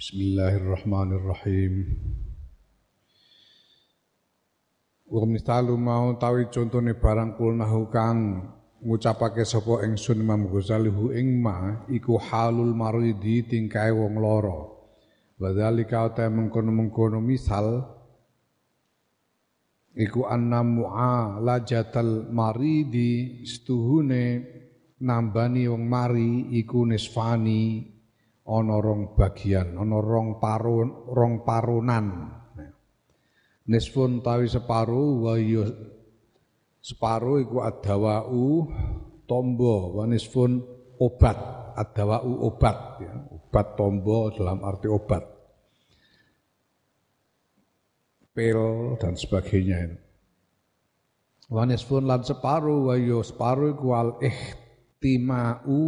Bismillahirrahmanirrahim. Wa misalu mau tawi contone barang kulnahu kang ngucapake sapa ingsun Imam Ghazali hu ing ma iku halul maridi tingkae wong lara. Wa dzalika ta mengkono-mengkono misal iku anna mu'alajatal maridi setuhune nambani wong mari iku nisfani ana rong bagian, ana rong parun, rong parunan. Nisfun tawi separuh wa ya separuh iku adawau tombo wa nisfun obat, adawau obat ya. Obat tombo dalam arti obat. Pil dan sebagainya. Wa nisfun lan separuh wa ya separuh iku al ihtimau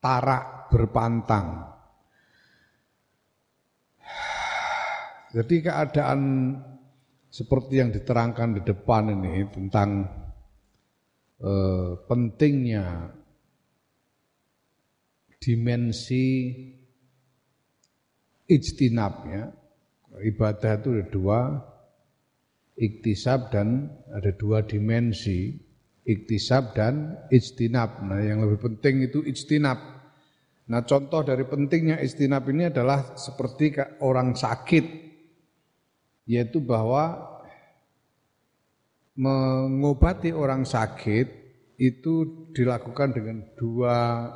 tarak berpantang. Jadi keadaan seperti yang diterangkan di depan ini tentang eh, pentingnya dimensi ijtinab. Ibadah itu ada dua, iktisab dan ada dua dimensi, iktisab dan ijtinab. Nah yang lebih penting itu ijtinab. Nah contoh dari pentingnya istinab ini adalah seperti orang sakit, yaitu bahwa mengobati orang sakit itu dilakukan dengan dua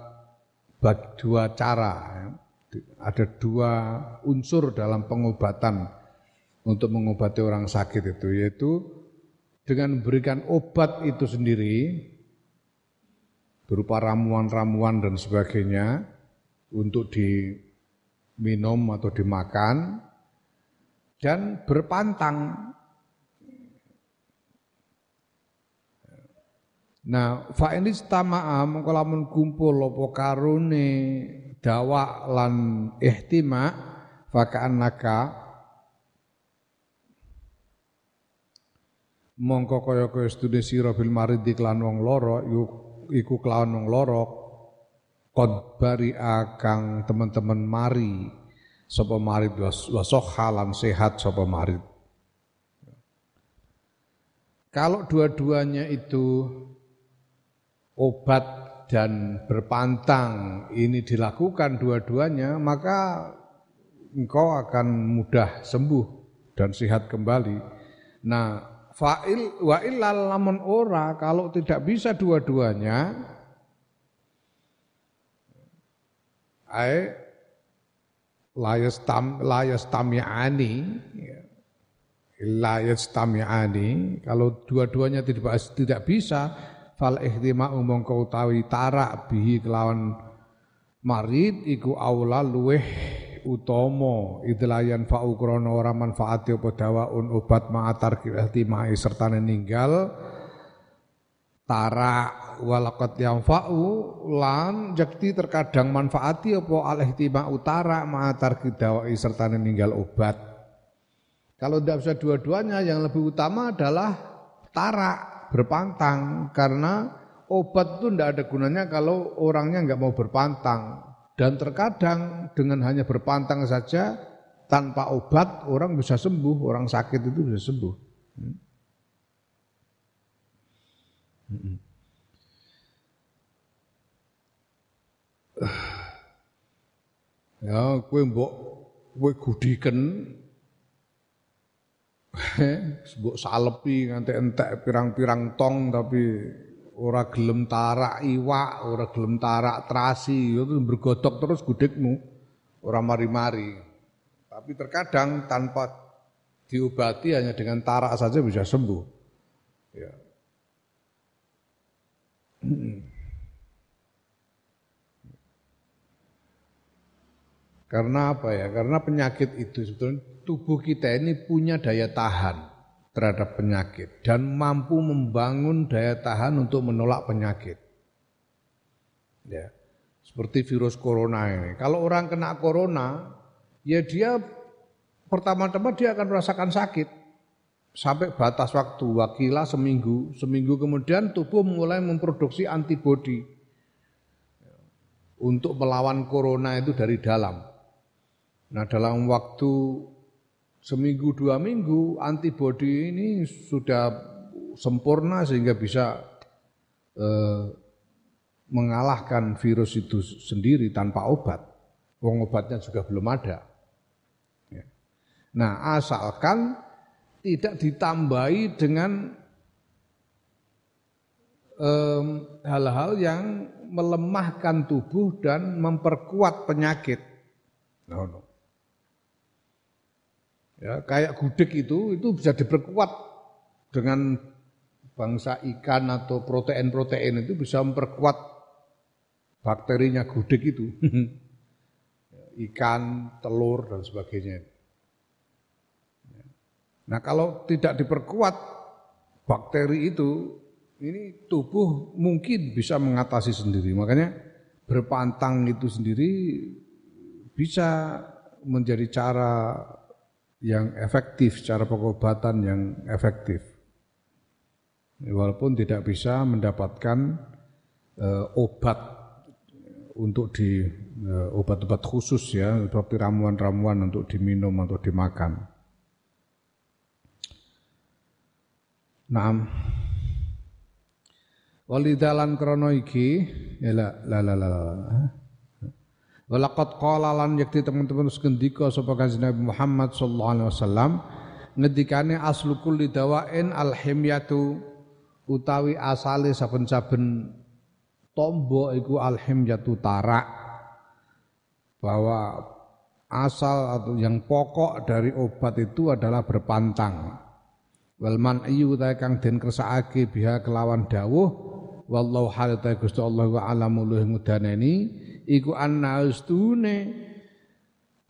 dua cara. Ya. Ada dua unsur dalam pengobatan untuk mengobati orang sakit itu, yaitu dengan memberikan obat itu sendiri berupa ramuan-ramuan dan sebagainya untuk diminum atau dimakan dan berpantang. Nah, fa ini istama'a mengko lamun kumpul apa karune dawa lan ihtima fa ka'annaka mongko kaya kaya studi sira bil marid iklan wong loro iku kelawan wong loro qad bari'a kang teman-teman mari sapa marid wa lan sehat sapa marid kalau dua-duanya itu obat dan berpantang ini dilakukan dua-duanya maka engkau akan mudah sembuh dan sehat kembali. Nah, fa'il wa illal lamun ora kalau tidak bisa dua-duanya ay layas tam layas tamiani layas tamiani kalau dua-duanya tidak tidak bisa fal ihtima umum kau tawi tarak bihi kelawan marid iku aula luweh utomo idlayan fa'u krana ora manfaati apa dawaun obat ma'atar ihtimai serta ninggal tarak walaqad yanfa'u lan jakti terkadang manfaati apa al ihtima utara ma'atar kidawai serta meninggal obat. Kalau tidak bisa dua-duanya yang lebih utama adalah tarak berpantang karena obat itu tidak ada gunanya kalau orangnya nggak mau berpantang dan terkadang dengan hanya berpantang saja tanpa obat orang bisa sembuh orang sakit itu bisa sembuh. Hmm. Hmm. Ya, kue mbok kue gudiken mbok salepi nganti entek pirang-pirang tong tapi ora gelem tarak iwak, ora gelem tarak terasi, itu ya bergodok terus gudikmu, ora mari-mari. Tapi terkadang tanpa diobati hanya dengan tarak saja bisa sembuh. Ya. Karena apa ya? Karena penyakit itu sebetulnya tubuh kita ini punya daya tahan terhadap penyakit dan mampu membangun daya tahan untuk menolak penyakit. Ya. Seperti virus corona ini. Kalau orang kena corona, ya dia pertama-tama dia akan merasakan sakit sampai batas waktu wakilah seminggu, seminggu kemudian tubuh mulai memproduksi antibodi untuk melawan corona itu dari dalam. Nah dalam waktu seminggu dua minggu antibodi ini sudah sempurna sehingga bisa eh, mengalahkan virus itu sendiri tanpa obat. Wong obatnya juga belum ada. Ya. Nah asalkan tidak ditambahi dengan hal-hal yang melemahkan tubuh dan memperkuat penyakit. No, no. Ya, kayak gudeg itu itu bisa diperkuat dengan bangsa ikan atau protein-protein itu bisa memperkuat bakterinya gudeg itu. ikan, telur dan sebagainya. Nah, kalau tidak diperkuat bakteri itu ini tubuh mungkin bisa mengatasi sendiri. Makanya berpantang itu sendiri bisa menjadi cara yang efektif, cara pengobatan yang efektif. Walaupun tidak bisa mendapatkan uh, obat untuk di uh, obat-obat khusus ya, seperti ramuan-ramuan untuk diminum atau dimakan. Nah, walidalan krono iki ya la la la la. Walaqad qala lan yakti teman-teman sekendika sapa kanjeng Nabi Muhammad sallallahu alaihi wasallam ngedikane aslu kulli dawain alhimyatu utawi asale saben-saben tombo iku alhimyatu tarak bahwa asal atau yang pokok dari obat itu adalah berpantang. Wal man'iyu kang den kersakake biha kelawan dawuh wallahu hal Gusti Allah wa alamu luh ngudaneni iku anna ustune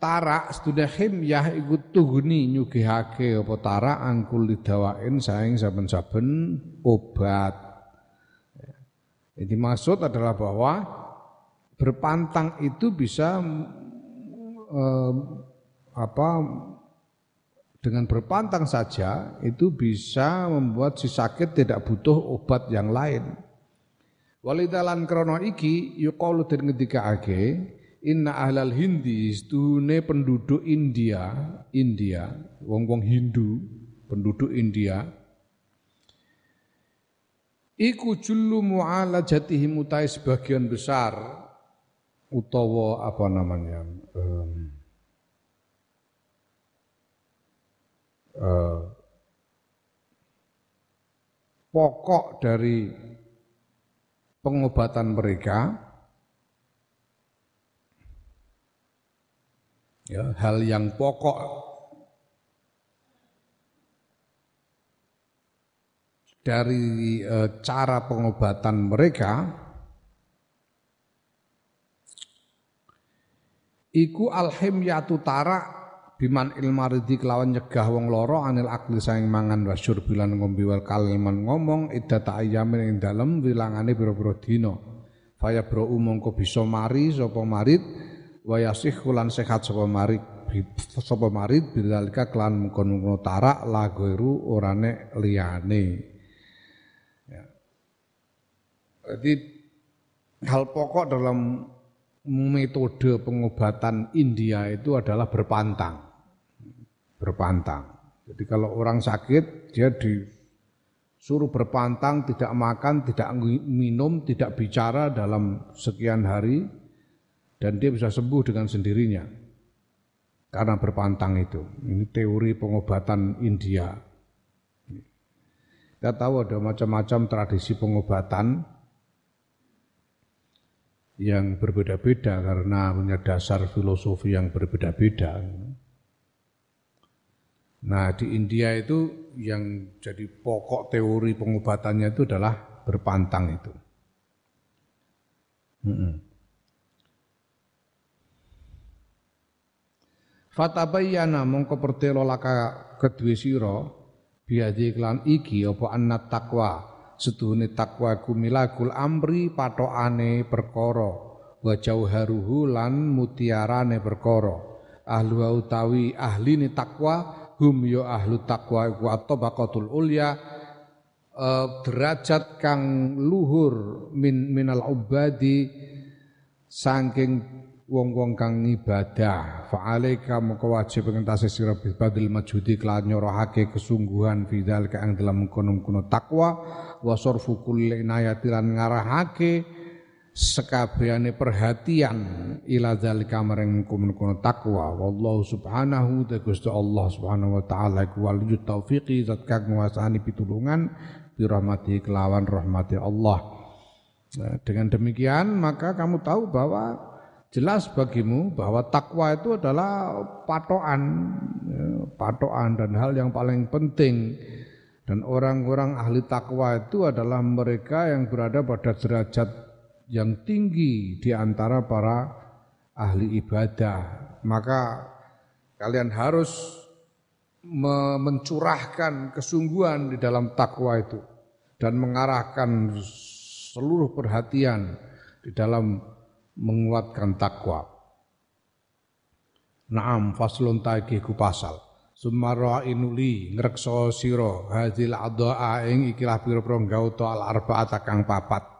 tarak stune himyah iku tuhuni nyugihake apa tarak angkul lidawain saing saben-saben obat. Jadi maksud adalah bahwa berpantang itu bisa eh, apa dengan berpantang saja itu bisa membuat si sakit tidak butuh obat yang lain. Walidalan krono iki yuqalu den ngendikake inna ahlal hindi stune penduduk India, India, wong-wong Hindu, penduduk India iku jullu mu'alajatihim utai sebagian besar utawa apa namanya um, uh, pokok dari pengobatan mereka. Ya, hal yang pokok. Dari e, cara pengobatan mereka iku alhimyatu tarak biman ilmaridi kelawan nyegah wong loro anil akli saing mangan wasyur bilan ngombe wal kaliman ngomong idata ayamin ing dalem wilangane pira-pira dina. Faya bro mongko bisa mari sapa marit wayasih kulan sehat sapa marit sapa marit bilalika kelan mengkono tarak lagoiru orane liyane. Ya. Jadi hal pokok dalam metode pengobatan India itu adalah berpantang berpantang. Jadi kalau orang sakit dia disuruh berpantang, tidak makan, tidak minum, tidak bicara dalam sekian hari dan dia bisa sembuh dengan sendirinya. Karena berpantang itu. Ini teori pengobatan India. Kita tahu ada macam-macam tradisi pengobatan yang berbeda-beda karena punya dasar filosofi yang berbeda-beda. Nah di India itu yang jadi pokok teori pengobatannya itu adalah berpantang itu. Hmm. Fatabayyana mongko pertelo laka kedue sira biadi iklan iki apa anna takwa setuhune takwa kumilakul amri patokane perkara wa jauharuhu lan mutiarane perkara ahlu utawi ahli ni takwa hum yo ya ahlu taqwa iku at-tabaqatul ulya uh, derajat kang luhur min minal ubadi saking wong-wong kang ibadah fa alaika moko wajib ngentase sira badil majudi kelan nyorohake kesungguhan fidal kang dalam mengkono-mengkono takwa wa sarfu kulli inayati lan ngarahake sekabehane perhatian ila zalika marang mengkono takwa wallahu subhanahu ta Gusti Allah subhanahu wa taala iku waliyut taufiqi zat kang nguasani pitulungan bi rahmati kelawan rahmati Allah nah, dengan demikian maka kamu tahu bahwa jelas bagimu bahwa takwa itu adalah patokan, ya, patokan dan hal yang paling penting. Dan orang-orang ahli takwa itu adalah mereka yang berada pada derajat yang tinggi di antara para ahli ibadah. Maka kalian harus mencurahkan kesungguhan di dalam takwa itu dan mengarahkan seluruh perhatian di dalam menguatkan takwa. Naam faslun taiki ku pasal. Sumara inuli ngrekso sira hadil adhaa ing ikilah pira-pira gauta al arba'ata kang papat.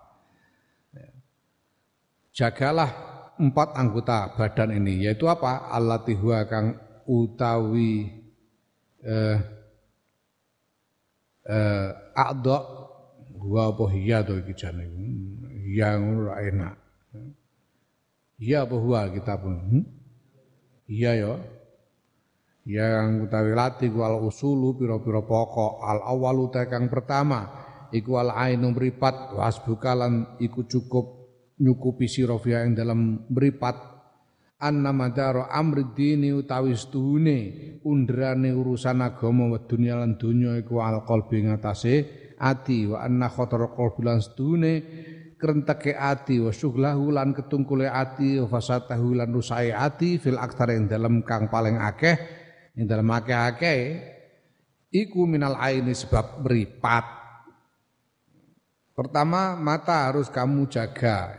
Jagalah empat anggota badan ini yaitu apa? Allatihwa kang utawi eh eh adha gua apa hiya to iki jane. Hiya. Iya kita pun. Hmm? Iya ya. Yang utawi lati ku al usulu pira-pira pokok al awalu kang pertama iku al ainu mripat wasbukalan iku cukup nyukupi sira ing dalam mripat. Anna madara amri dini utawi stuhune undrane urusan agama wa dunya lan donya iku al qalbi ngatasé ati wa anna khatara qalbi lan krenteke ati wa syughlahu lan ketungkule ati wa fasatahu lan rusai ati fil aktar ing dalem kang paling akeh ing dalem akeh-akeh iku minal aini sebab meripat pertama mata harus kamu jaga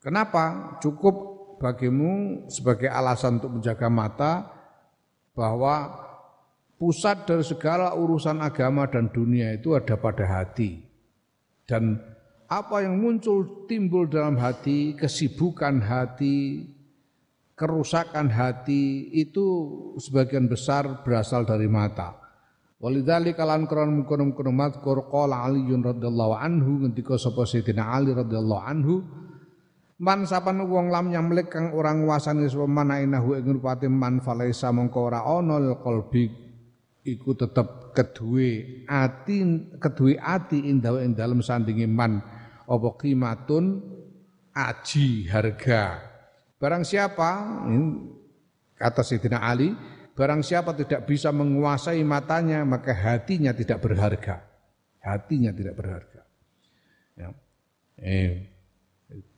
kenapa cukup bagimu sebagai alasan untuk menjaga mata bahwa pusat dari segala urusan agama dan dunia itu ada pada hati dan apa yang muncul timbul dalam hati, kesibukan hati, kerusakan hati itu sebagian besar berasal dari mata. Walidali kalan krono mungkono mungkono madkur qala Aliyun radhiyallahu anhu ngendika sapa Sayyidina Ali radhiyallahu anhu Man sapan wong lam nyamlek kang ora nguasani sapa manainahu ing rupate man falaisa mongko ora ana qalbi iku tetep keduwe ati keduwe ati indawa ing dalem sandinge man apa qimatun aji harga. Barang siapa kata Sayyidina Ali, barang siapa tidak bisa menguasai matanya maka hatinya tidak berharga. Hatinya tidak berharga. Ya. Eh,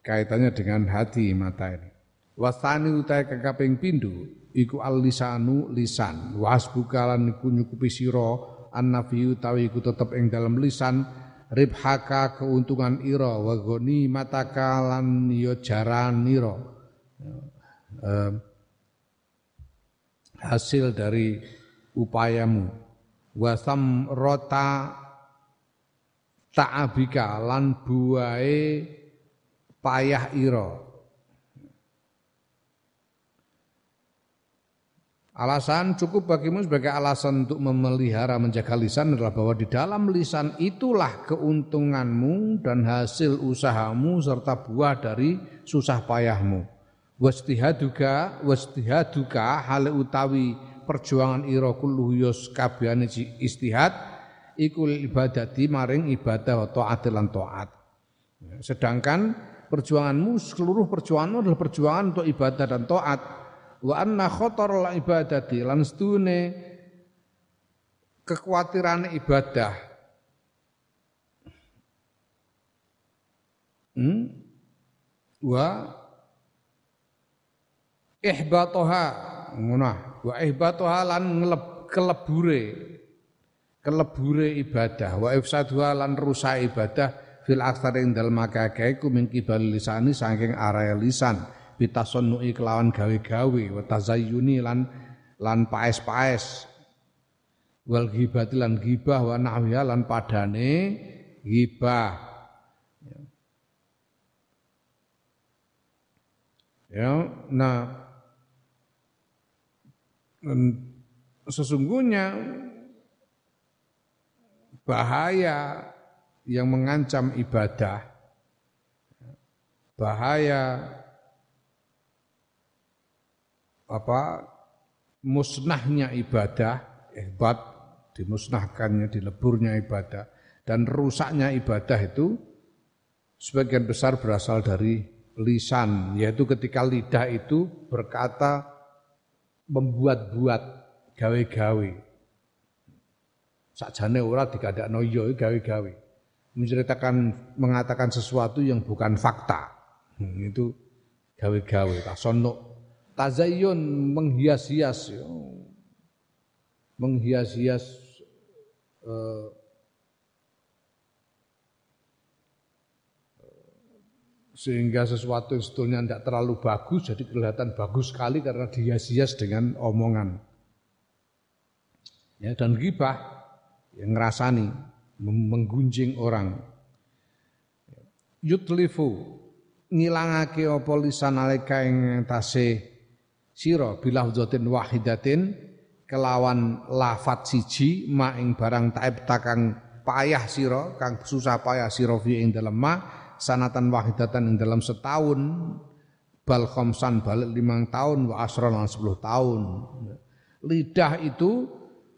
kaitannya dengan hati mata ini. Wasani utai kekaping pindu iku al lisanu lisan wasbukalan iku nyukupi sira an nafiyu tawi iku tetep ing dalam lisan. Ribhaka keuntungan ira wa mataka lan ya jaran ira. Eh, hasil dari upayamu. Wa samrata ta'abika lan buahe payah ira Alasan cukup bagimu sebagai alasan untuk memelihara menjaga lisan adalah bahwa di dalam lisan itulah keuntunganmu dan hasil usahamu serta buah dari susah payahmu. Wastihaduka wastihaduka hal utawi perjuangan ira kullu yus istihad iku ibadati maring ibadah taat lan taat. Sedangkan perjuanganmu seluruh perjuanganmu adalah perjuangan untuk ibadah dan taat. Wa anna khotor ibadati lan stune kekhawatiran ibadah. Hmm? wa ihbatoha ngono wa ihbatoha lan ngeleb, kelebure. Kelebure ibadah. Wa ifsaduha lan rusak ibadah fil aksar ing dalem akeh-akeh ku min lisani saking area lisan. Bitasonnu'i kelawan gawe-gawe wa tazayyuni lan lan paes-paes. Wal ghibati lan ghibah wa nahwiha lan padane ghibah. Ya, nah sesungguhnya bahaya yang mengancam ibadah, bahaya apa musnahnya ibadah, hebat dimusnahkannya, dileburnya ibadah dan rusaknya ibadah itu sebagian besar berasal dari lisan, yaitu ketika lidah itu berkata membuat-buat gawe-gawe. Sakjane ora digadakno ya gawe-gawe. Menceritakan mengatakan sesuatu yang bukan fakta. Hmm, itu gawe-gawe tasonno tazayyun menghias-hias menghias-hias eh, sehingga sesuatu yang sebetulnya tidak terlalu bagus jadi kelihatan bagus sekali karena dihias-hias dengan omongan. Ya, dan gibah yang ngerasani menggunjing orang. Yutlifu ngilangake apa lisan alika ing tase sira bilafdzatin wahidatin kelawan lafat siji ma ing barang taib takang payah sira kang susah payah sira fi ing dalem ma sanatan wahidatan yang dalam setahun bal khomsan balik limang tahun wa asron sepuluh tahun lidah itu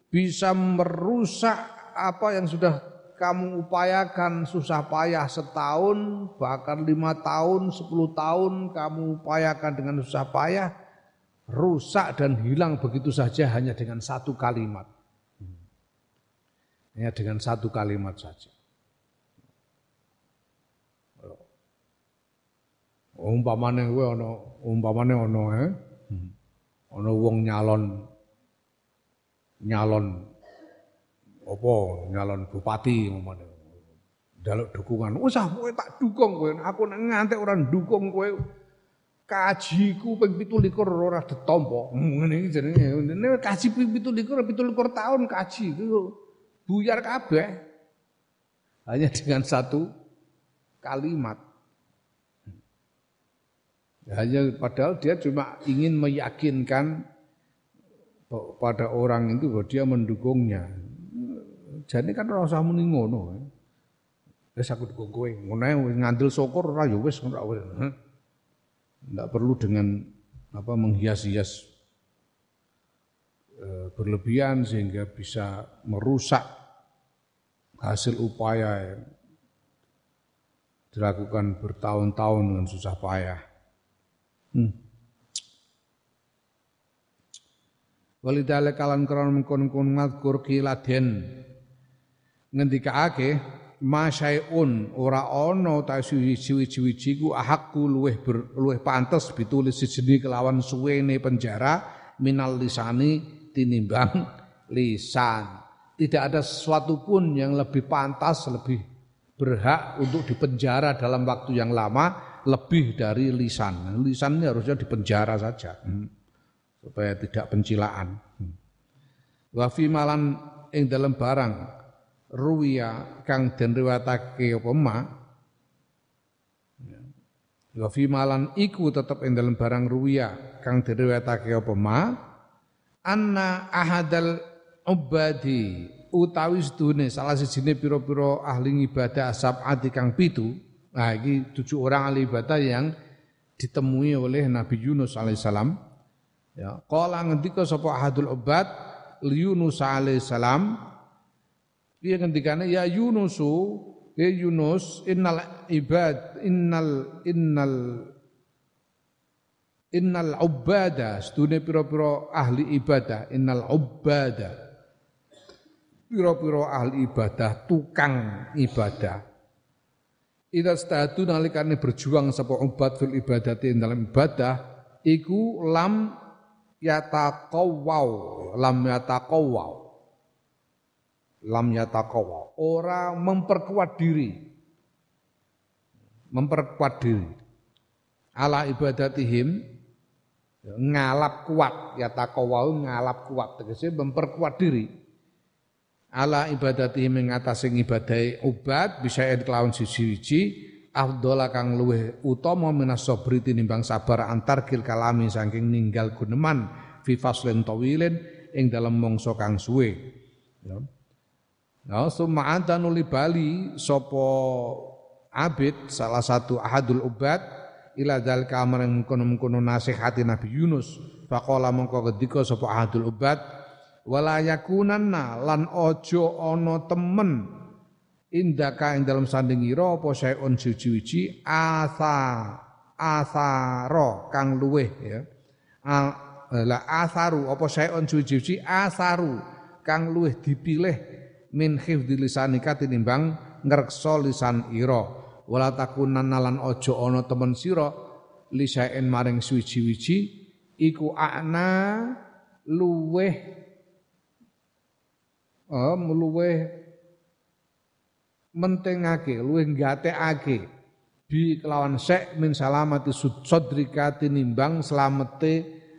bisa merusak apa yang sudah kamu upayakan susah payah setahun bahkan lima tahun sepuluh tahun kamu upayakan dengan susah payah rusak dan hilang begitu saja hanya dengan satu kalimat. Hanya dengan satu kalimat saja. Umpamane kowe ana umpamane ana eh? Ana wong nyalon nyalon apa nyalon bupati umpamane daluk dukungan. Usah kowe tak dukung kowe. Aku nek ngantek ora ndukung kowe. Kajiku ping 17 ora ditampa ngene iki jenenge. Kaji ping 17 17 tahun kaji itu buyar kabeh. Hanya dengan satu kalimat. Hanya padahal dia cuma ingin meyakinkan pada orang itu bahwa dia mendukungnya. Jadi kan ora usah muni ngono. Wis aku dukung kowe, ngono ngandel syukur ora ya wis ora wis. Enggak perlu dengan apa menghias-hias e, berlebihan sehingga bisa merusak hasil upaya yang dilakukan bertahun-tahun dengan susah payah. Hmm. Walidale kalan krono mengkon-kon ngadkur kiladen ngendikaake masyaiun ora ana ta suwi-suwi ku ahakku luweh ber, luweh pantes bitulis sejeni kelawan suwene penjara minal lisani tinimbang lisan. Tidak ada sesuatu pun yang lebih pantas, lebih berhak untuk dipenjara dalam waktu yang lama lebih dari lisan. Lisan ini harusnya dipenjara saja hmm. supaya tidak pencilaan. Hmm. Wa fi malan ing dalam barang ruwiya kang den riwayatake apa ma ya. Wa fi malan iku tetep ing dalam barang ruwiya kang den riwayatake apa ma anna ahadal ubadi utawi sedune salah sijine pira-pira ahli ibadah sab'ati kang pitu Nah, ini tujuh orang ahli ibadah yang ditemui oleh Nabi Yunus alaihissalam. Ya, qala ngendika sapa ahadul ubad Yunus alaihissalam dia ngendikane ya Yunusu ya Yunus innal ibad innal innal innal ubada. Sedune pira-pira ahli ibadah innal ubada. Pira-pira ahli ibadah tukang ibadah. Ida statu nalikane berjuang sapa ubat fil ibadati dalam ibadah iku lam yataqawwau lam yataqawwau lam yataqawwau ora memperkuat diri. Memperkuat diri. Ala ibadatihim ngalap kuat. Yataqawwau ngalap kuat. Tegese memperkuat diri. Ala ibadati mengatasi ibadai obat bisa kelawan sisi-siji afdhala kang luweh utama minas sabri tinimbang sabar antar kil kalami saking ninggal guneman fi faslin tawilin ing dalam mangsa kang suwe. Ya Nah, summa anta nuli bali sapa abid salah satu ahadul ubad ila dal kamar kono-kono nasihati Nabi Yunus. Faqala mongko kedika sapa ahadul ubad wala yakunanna lan ojo ana temen. Indaka ing dalam sandingira apa sayun suci-suci asa asaro kang luweh ya. La asaru apa sayun suci-suci asaru kang luweh dipilih min hifdzi lisanika tinimbang ngrekso lisan ira. Wala takunan nalan ojo ana temen sira lisaen maring suci-suci iku ana luweh oh luweh mentingake luwih gatekake bi kelawan sek min salamati sudrika tinimbang slamete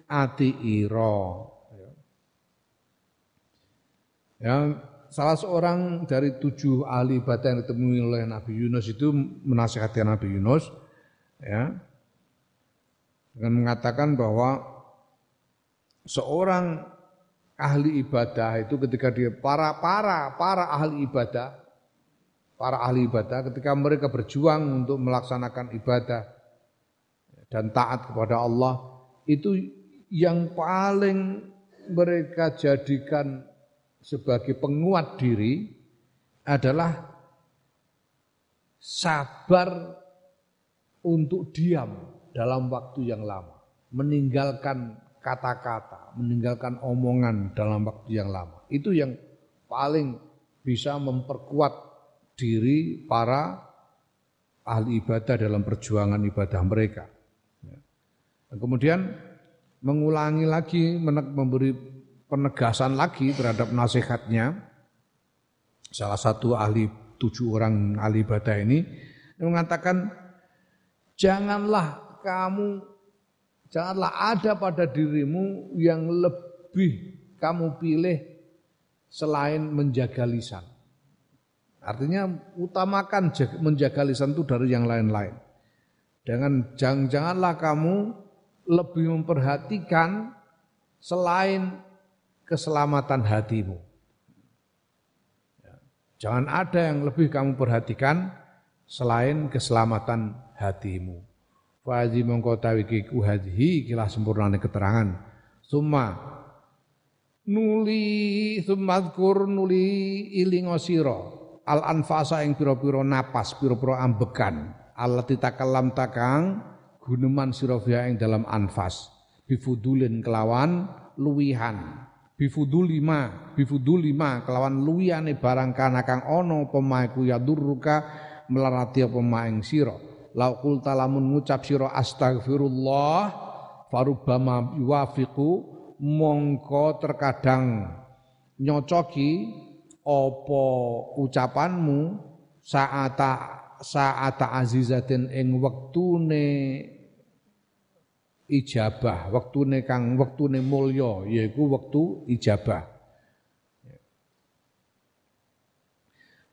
ati ira. Ya salah seorang dari tujuh ahli ibadah yang ditemui oleh Nabi Yunus itu menasihati Nabi Yunus ya dengan mengatakan bahwa seorang ahli ibadah itu ketika dia para para para ahli ibadah para ahli ibadah ketika mereka berjuang untuk melaksanakan ibadah dan taat kepada Allah itu yang paling mereka jadikan sebagai penguat diri adalah sabar untuk diam dalam waktu yang lama, meninggalkan kata-kata, meninggalkan omongan dalam waktu yang lama. Itu yang paling bisa memperkuat diri para ahli ibadah dalam perjuangan ibadah mereka. Ya. Kemudian mengulangi lagi, memberi penegasan lagi terhadap nasihatnya. Salah satu ahli tujuh orang ahli ibadah ini mengatakan janganlah kamu janganlah ada pada dirimu yang lebih kamu pilih selain menjaga lisan. Artinya utamakan menjaga lisan itu dari yang lain-lain. Dengan jangan janganlah kamu lebih memperhatikan selain keselamatan hatimu. Ya. Jangan ada yang lebih kamu perhatikan selain keselamatan hatimu. Fazi mongko tawi ku hadhi kilah sempurnane keterangan. Summa nuli sumadzkur nuli ilingo sira al anfasa yang piro-piro napas, piro-piro ambekan. Allah titakalam takang guneman sirofia yang dalam anfas. Bifudulin kelawan luwihan. Bifudulima, bifudulima kelawan luwihane barang kana kang ono pemaiku ya durruka melarati apa ing sira. Laukul talamun ngucap sira astagfirullah farubama yuwafiqu mongko terkadang nyocoki apa ucapanmu saata saata azizatin ing wektune ijabah, wektune kang wektune mulya yaiku wektu ijabah.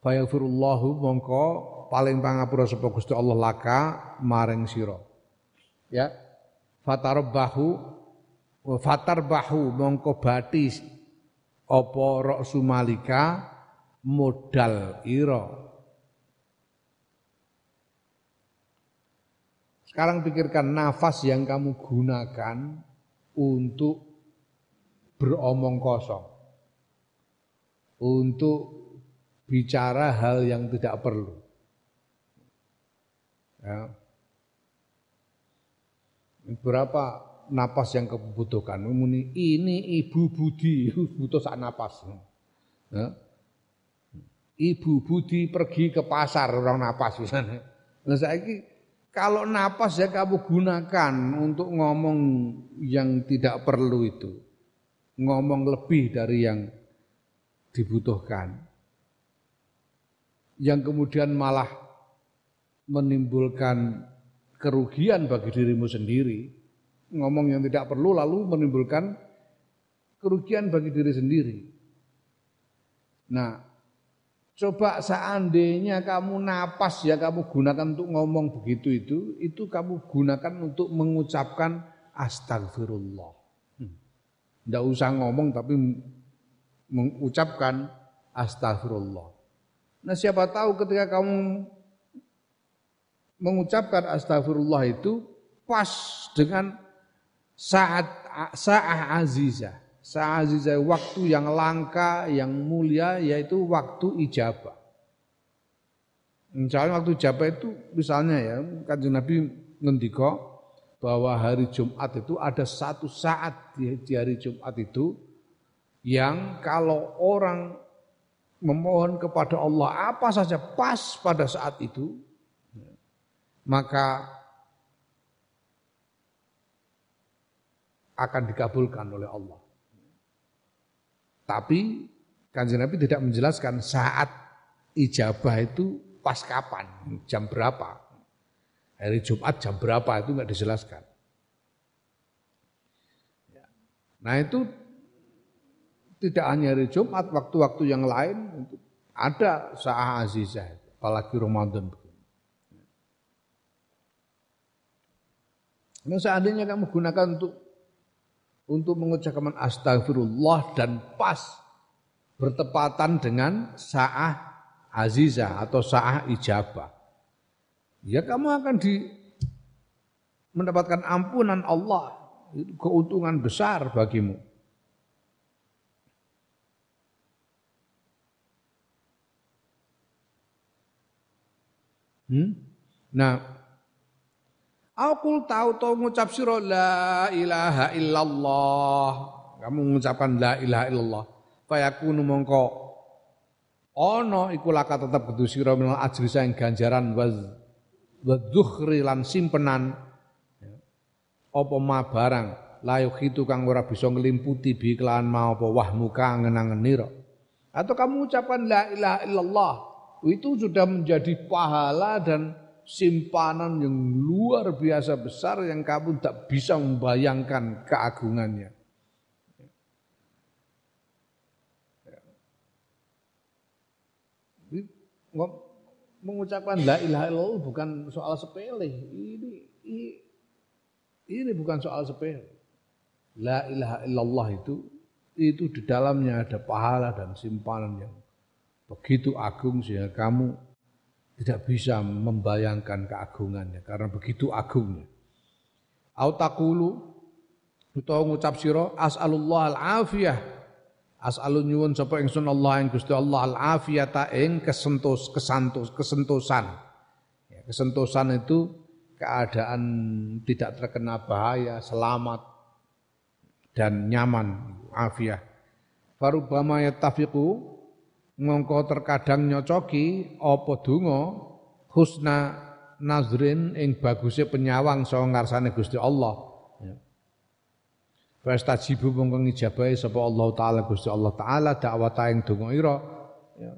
Fayaghfirullahu mongko paling pangapura sapa Gusti Allah laka maring sira. Ya. Fatarbahu fatarbahu mongko batis apa ra'su malika modal ira Sekarang pikirkan nafas yang kamu gunakan untuk beromong kosong. Untuk bicara hal yang tidak perlu. Ya. Berapa napas yang kebutuhkan. Muni ini ibu budi butuh sak napas. Ya. Ibu budi pergi ke pasar orang napas. Nah saiki kalau napas ya kamu gunakan untuk ngomong yang tidak perlu itu. Ngomong lebih dari yang dibutuhkan. Yang kemudian malah menimbulkan kerugian bagi dirimu sendiri ngomong yang tidak perlu lalu menimbulkan kerugian bagi diri sendiri. Nah, Coba seandainya kamu napas ya kamu gunakan untuk ngomong begitu itu, itu kamu gunakan untuk mengucapkan astagfirullah. Tidak hmm. usah ngomong tapi mengucapkan astagfirullah. Nah siapa tahu ketika kamu mengucapkan astagfirullah itu pas dengan saat saat azizah. Azizah waktu yang langka, yang mulia yaitu waktu ijabah. Misalnya waktu ijabah itu misalnya ya, kanjeng Nabi ngendika bahwa hari Jumat itu ada satu saat di hari Jumat itu yang kalau orang memohon kepada Allah apa saja pas pada saat itu maka akan dikabulkan oleh Allah. Tapi kanjeng Nabi tidak menjelaskan saat ijabah itu pas kapan, jam berapa. Hari Jumat jam berapa itu nggak dijelaskan. Nah itu tidak hanya hari Jumat, waktu-waktu yang lain ada sa'ah azizah, apalagi Ramadan. Nah seandainya kamu gunakan untuk untuk mengucapkan astagfirullah dan pas bertepatan dengan sa'ah azizah atau sa'ah ijabah. Ya kamu akan di mendapatkan ampunan Allah. Keuntungan besar bagimu. Hmm? Nah, Aku tahu tahu ngucap sira la ilaha illallah. Kamu mengucapkan la ilaha illallah. Fayakunu mongko. Ana iku laka tetep kudu sira minal ajri saing ganjaran wa wa lan simpenan. Apa ma barang? Layuk itu kang ora bisa ngelimputi bi kelawan mau apa wahmu kang ngenangenira atau kamu ucapkan la ilaha illallah. Itu sudah menjadi pahala dan simpanan yang luar biasa besar yang kamu tak bisa membayangkan keagungannya. Mengucapkan la ilaha illallah bukan soal sepele. Ini, ini ini bukan soal sepele. La ilaha illallah itu itu di dalamnya ada pahala dan simpanan yang begitu agung sehingga kamu tidak bisa membayangkan keagungannya karena begitu agungnya. Autakulu utawa ngucap sira as'alullah al-afiyah. As'alun nyuwun sapa ingsun Allah ing Gusti Allah al-afiyata ing kesentos kesantos kesentosan. Ya, kesentosan itu keadaan tidak terkena bahaya, selamat dan nyaman, afiyah. Farubama yatafiqu mongko terkadang nyocoki apa donga husna nazrin ing baguse penyawang saka ngarsane Gusti Allah. Ya. Fastajibu mongko ngijabahi sapa Allah taala Gusti Allah taala dakwata ing donga ira. Ya.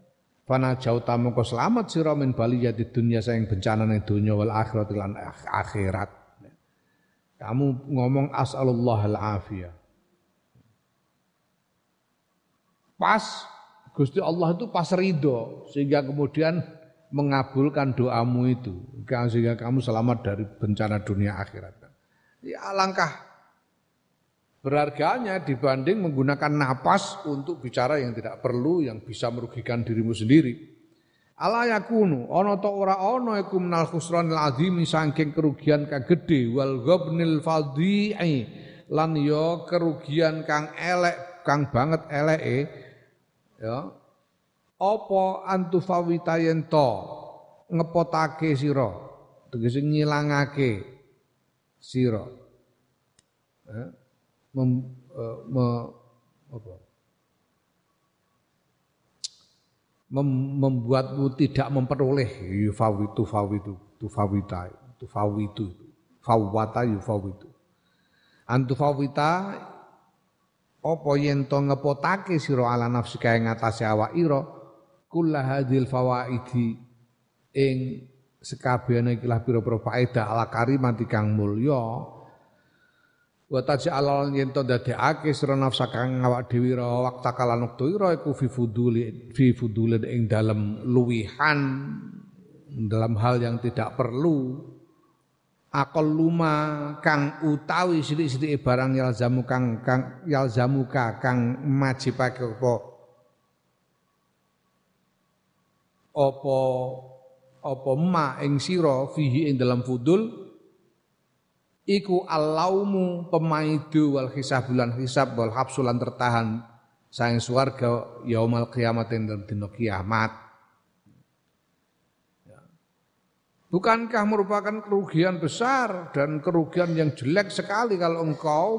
Fana jauh mongko selamat sira min baliyati dunya saing bencana ning dunya wal akhirat lan akhirat. Ya. Kamu ngomong asalullah al afiyah. Pas Gusti Allah itu pas ridho sehingga kemudian mengabulkan doamu itu sehingga kamu selamat dari bencana dunia akhirat. Ya alangkah berharganya dibanding menggunakan napas untuk bicara yang tidak perlu yang bisa merugikan dirimu sendiri. Ala yakunu ana ta ora ana iku minal khusranil azim saking kerugian kang gedhe wal ghabnil fadhi'i lan ya kerugian kang elek kang banget eleke ya. Apa antufawita yen to ngepotake sira. Tegese ngilangake sira. Eh, mem, uh, me, apa? Mem, membuatmu tidak memperoleh. Yufawitu fawitu tufawita tufawitu fawwata yufawitu antufawita apa yen to ngepotake sira ala nafsi kae ngatasé awak ira kula hadil fawaidi ing sekabehane ikilah pira-pira faedah ala karimati kang mulya. Wa taj'al yen to dadekake sira nafsa kang awak dhewe ra waktu kalan wektu ira iku fi fuduli fi fudulin ing dalem luwihan dalam hal yang tidak perlu akal luma kang utawi sithik-sithike barang yalzamu kang kang yalzamuka kang majibake apa? Apa apa ma ing sira fihi ing dalam fudul? Iku alaumu pemaidu wal hisab bulan hisab wal habsulan tertahan. Sayang swarga yaumal kiamat ing dina kiamat Bukankah merupakan kerugian besar dan kerugian yang jelek sekali kalau engkau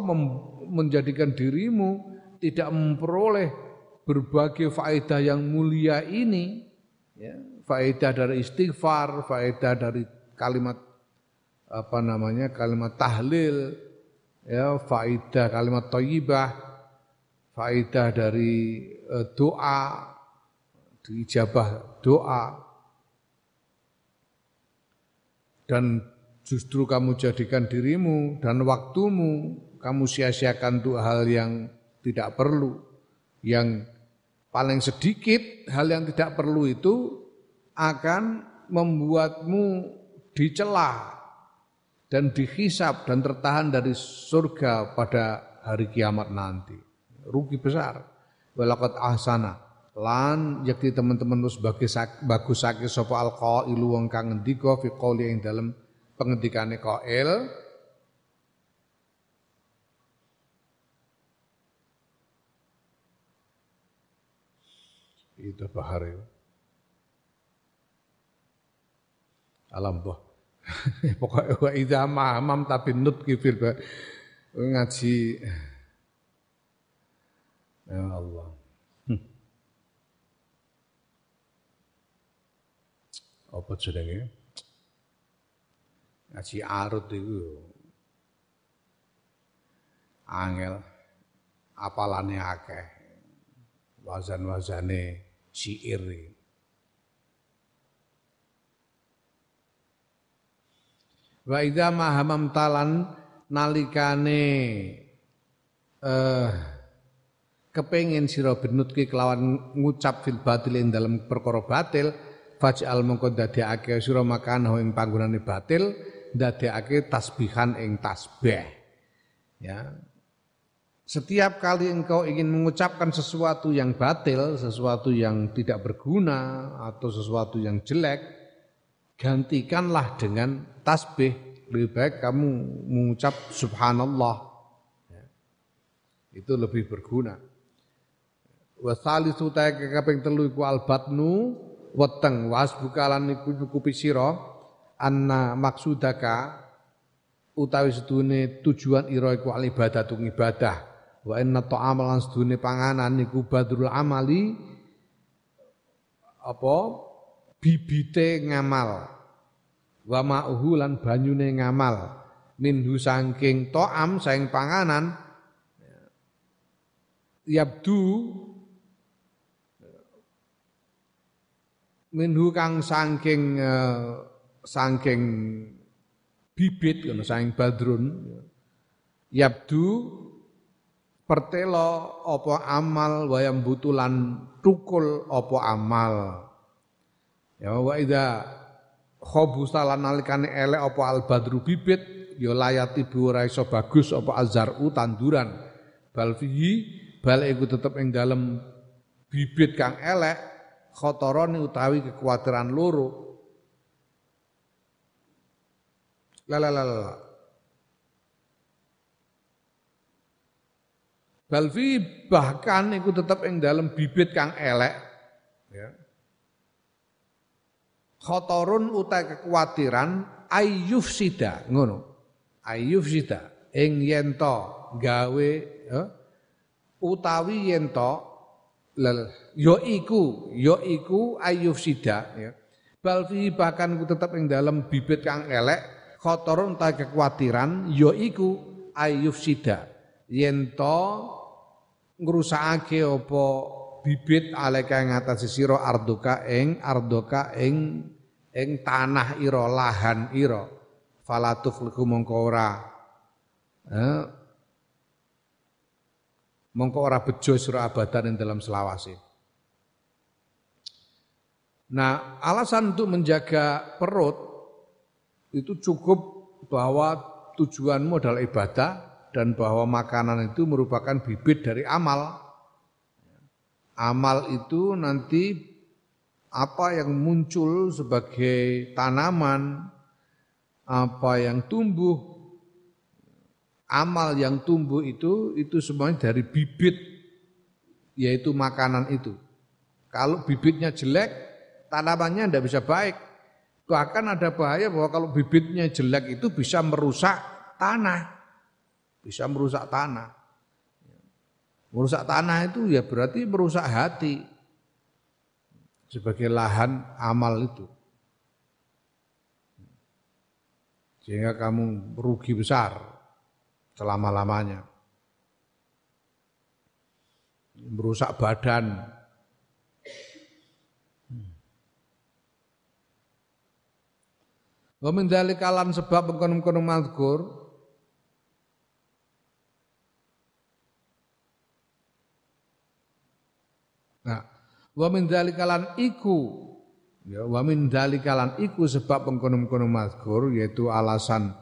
menjadikan dirimu tidak memperoleh berbagai faedah yang mulia ini, ya, faedah dari istighfar, faedah dari kalimat apa namanya kalimat tahlil, ya, faedah kalimat thayyibah, faedah dari uh, doa, diijabah doa, dan justru kamu jadikan dirimu dan waktumu kamu sia-siakan untuk hal yang tidak perlu. Yang paling sedikit hal yang tidak perlu itu akan membuatmu dicela dan dihisap dan tertahan dari surga pada hari kiamat nanti. Rugi besar. Walakat ahsana lan yakti teman-teman wis bagus bagusake sapa alqailu wong kang ngendika fi qouli ing dalem pengendikane itu bahari alam boh pokoknya wa idza ma'amam tapi nut kifil ngaji. Ya Allah apa jenenge? Ngaji arut itu angel apalane akeh. Wazan-wazane syair Wa idza mahamam talan nalikane eh kepengin sira benutke kelawan ngucap fil batil ing dalam perkara batil faj'al mongko dadekake sira makan ing panggonane batil dadekake tasbihan ing tasbih ya setiap kali engkau ingin mengucapkan sesuatu yang batil, sesuatu yang tidak berguna atau sesuatu yang jelek, gantikanlah dengan tasbih. Lebih baik kamu mengucap subhanallah. Ya. Itu lebih berguna. Wasali sutai kekaping telu iku albatnu weteng was bukalan iku nyukupi sira anna maksudaka utawi sedune tujuan ira iku al ibadatu ibadah. Wa inna ta'amal lan sedune panganan niku badrul amali apa bibite ngamal. Wa ma'uhu lan banyune ngamal. Minhu saking ta'am saing panganan yabdu minhu kang saking uh, saking bibit ngono saking badrun yabdu pertelo apa amal wayam butulan tukul apa amal. Ya wa idza khobusa lan nalikane elek apa al badru bibit ya layati ora iso bagus apa azaru tanduran. Bal fihi bal iku tetep ing dalem bibit kang elek khotoroni utawi kekhawatiran loro la Balfi bahkan iku tetap ing dalam bibit kang elek ya. Khotorun utai kekhawatiran ayyuf sida ngono. Ayyuf sida ing yento gawe ya, utawi yento lel yo iku yo iku ayuf sida ya. Bal fi bahkan ku tetep ing dalam bibit kang elek kotoron ta kekhawatiran yo iku ayuf sida. Yen to ngrusakake apa bibit aleka ing atas sira ardoka ing ardoka ing ing tanah ira lahan ira. Falatuf liku mongko ora eh, mongko ora bejo sira abadan ing dalam selawase. Nah, alasan untuk menjaga perut itu cukup bahwa tujuanmu adalah ibadah dan bahwa makanan itu merupakan bibit dari amal. Amal itu nanti apa yang muncul sebagai tanaman, apa yang tumbuh, amal yang tumbuh itu itu semuanya dari bibit yaitu makanan itu. Kalau bibitnya jelek, tanamannya tidak bisa baik. Bahkan ada bahaya bahwa kalau bibitnya jelek itu bisa merusak tanah. Bisa merusak tanah. Merusak tanah itu ya berarti merusak hati. Sebagai lahan amal itu. Sehingga kamu rugi besar selama-lamanya. Merusak badan, Wa min dzalika lan sebab mengkono-mengkono mazkur Nah, wa min dzalika lan iku ya wa min dzalika lan iku sebab mengkono-mengkono mazkur yaitu alasan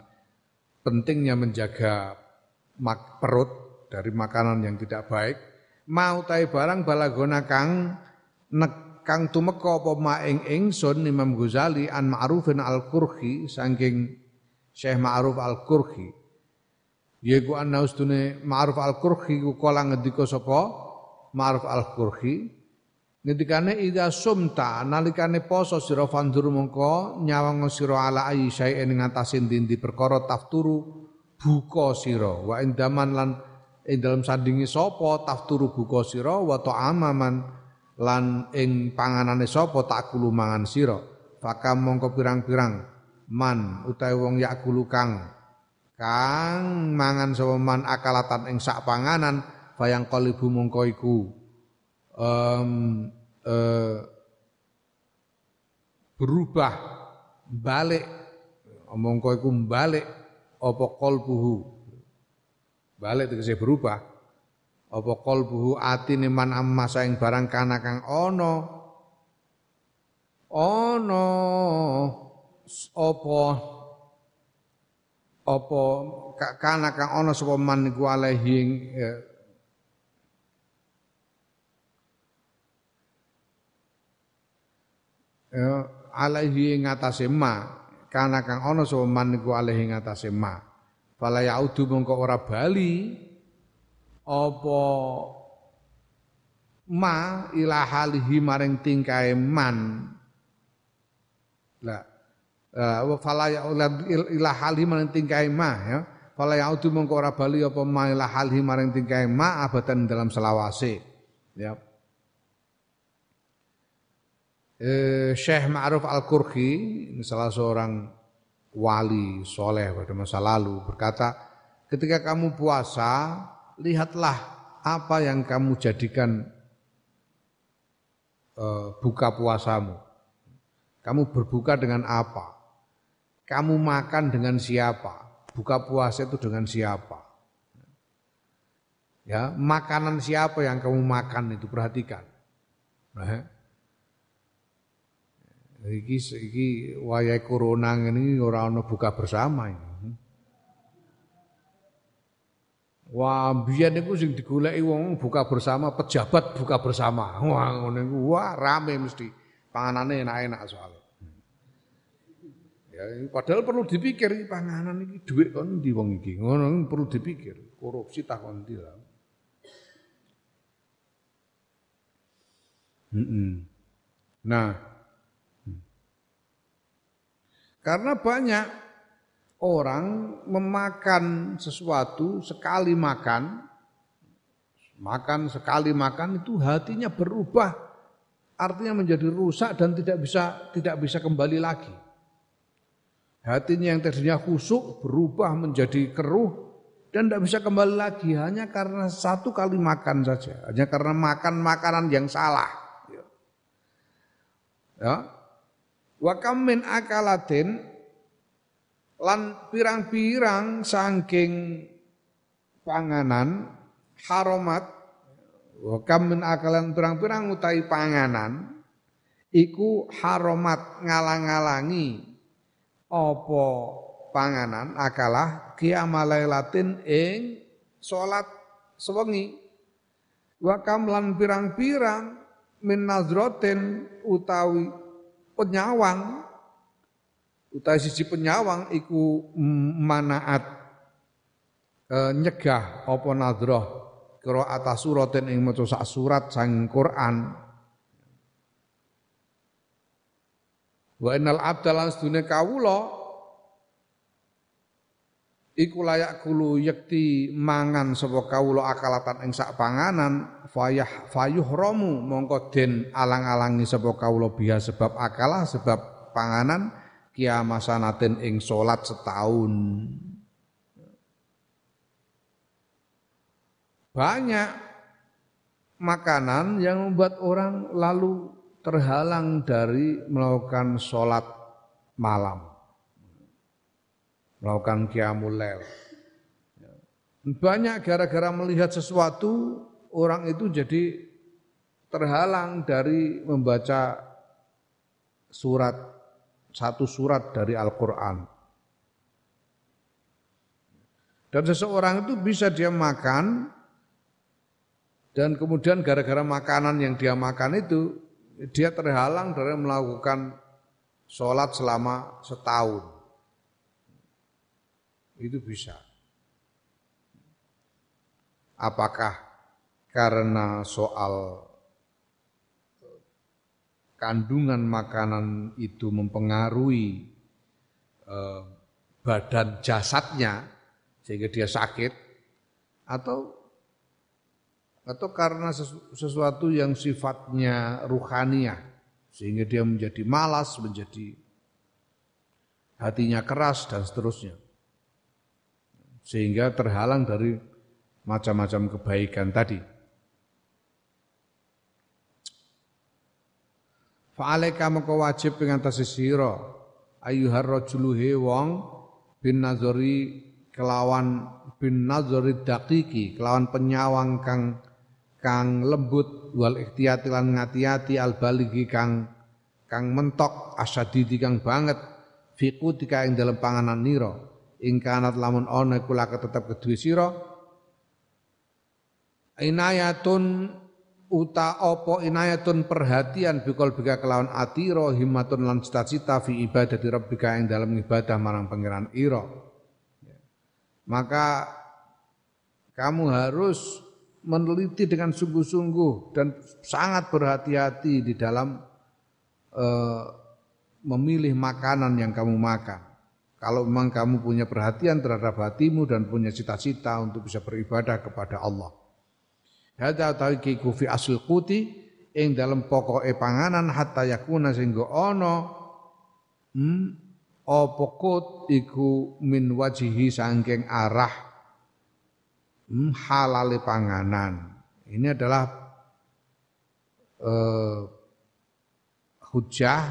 pentingnya menjaga mak perut dari makanan yang tidak baik. Mau tai barang balagona kang nek kang tumeka apa maing ingsun Imam Ghazali an Ma'rufin al-Qurhi saking Syekh Ma'ruf al-Qurhi. Yaiku ana ustune Ma'ruf al-Qurhi ku kala ngendika sapa? Ma'ruf al-Qurhi. Ngendikane ida sumta nalikane poso sira fandur mongko nyawang sira ala ayi syai'in ing atase ndi perkara tafturu buka sira. Wa indaman lan ing dalam sandingi sapa tafturu buka sira wa ta'amaman lan ing panganane sapa takulu mangan sira? Fakam mongko pirang-pirang. Man utawi wong yakulu kang. Kang mangan sapa man akalatan ing sak panganan bayang kalibu mongko iku. Um, uh, berubah balik. Mongko iku balik apa qalbuhu. Balik tegese berubah apa qalbuhu atine man amma saing barang kana kang ana ana apa? Apa kana kang ana sapa man niku alaihi ya, ya alaihi ngatasé ma. Kana kang ana sapa man niku alaihi ngatasé ma. Fala yaudu mongko ora bali apa ma ila halihi maring tingkae man? La wa fala ya ila halihi maring tingkae ma ya. Fala yaudu mongko ora bali apa ma ila halihi maring tingkae ma abadan dalam selawase ya. Eh, Syekh Ma'ruf Al-Qurhi salah seorang wali soleh pada masa lalu berkata ketika kamu puasa lihatlah apa yang kamu jadikan uh, buka puasamu. Kamu berbuka dengan apa? Kamu makan dengan siapa? Buka puasa itu dengan siapa? Ya, makanan siapa yang kamu makan itu perhatikan. Nah, iki iki wayai corona ini orang buka bersama ini. Wah, biyen niku sing digoleki wong buka bersama, pejabat buka bersama. Wah, ngono niku wah rame mesti. Panganane enak-enak soal. Ya, padahal perlu dipikir iki panganan iki dhuwit kon ndi wong iki. Ngono perlu dipikir. Korupsi tak kon ndi lah. Nah, hmm. karena banyak orang memakan sesuatu sekali makan, makan sekali makan itu hatinya berubah, artinya menjadi rusak dan tidak bisa tidak bisa kembali lagi. Hatinya yang tadinya khusuk berubah menjadi keruh dan tidak bisa kembali lagi hanya karena satu kali makan saja, hanya karena makan makanan yang salah. Ya. Min akalatin lan pirang-pirang saking panganan haromat Wa kam min akalan pirang-pirang utai panganan iku haromat ngalang-alangi apa panganan akalah kiamalailatin ing salat sewengi. Wa kam lan pirang-pirang min nazrotin utawi penyawang utawi sisi penyawang iku manaat e, nyegah apa nadroh kira atas suratin ing maca sak surat sang Quran. Wa innal abda lan sedune kawula iku layak kulu yakti mangan sapa kawula akalatan ing sak panganan fayah fayuh romu den alang-alangi sapa kawula biha sebab akalah sebab panganan kiamasanatin ing salat setahun banyak makanan yang membuat orang lalu terhalang dari melakukan sholat malam melakukan qiyamul lail. Banyak gara-gara melihat sesuatu orang itu jadi terhalang dari membaca surat satu surat dari Al-Qur'an. Dan seseorang itu bisa dia makan dan kemudian gara-gara makanan yang dia makan itu dia terhalang dari melakukan sholat selama setahun itu bisa. Apakah karena soal kandungan makanan itu mempengaruhi eh, badan jasadnya sehingga dia sakit atau atau karena sesuatu yang sifatnya ruhaniah sehingga dia menjadi malas, menjadi hatinya keras dan seterusnya sehingga terhalang dari macam-macam kebaikan tadi. Fa'alaika maka wajib ing atas sira ayuhar rajulu wong bin nazari kelawan bin nazari daqiqi kelawan penyawang kang kang lembut wal ikhtiyati lan ngati-ati al baligi kang kang mentok asadidi kang banget. Fiku tika ing dalam panganan nira ingkanat lamun ana iku laka tetep kedue sira inayatun uta opo inayatun perhatian bikol bika kelawan atiro himmatun lan cita-cita fi ibadah di rabbika yang dalam ibadah marang pangeran iro. Maka kamu harus meneliti dengan sungguh-sungguh dan sangat berhati-hati di dalam uh, memilih makanan yang kamu makan. Kalau memang kamu punya perhatian terhadap hatimu dan punya cita-cita untuk bisa beribadah kepada Allah. Hadza taqiqu fi asl quti ing dalam pokoke panganan hatta yakuna sehingga ana hmm, apa kut iku min wajihi sangking arah hmm, halale panganan. Ini adalah uh, hujah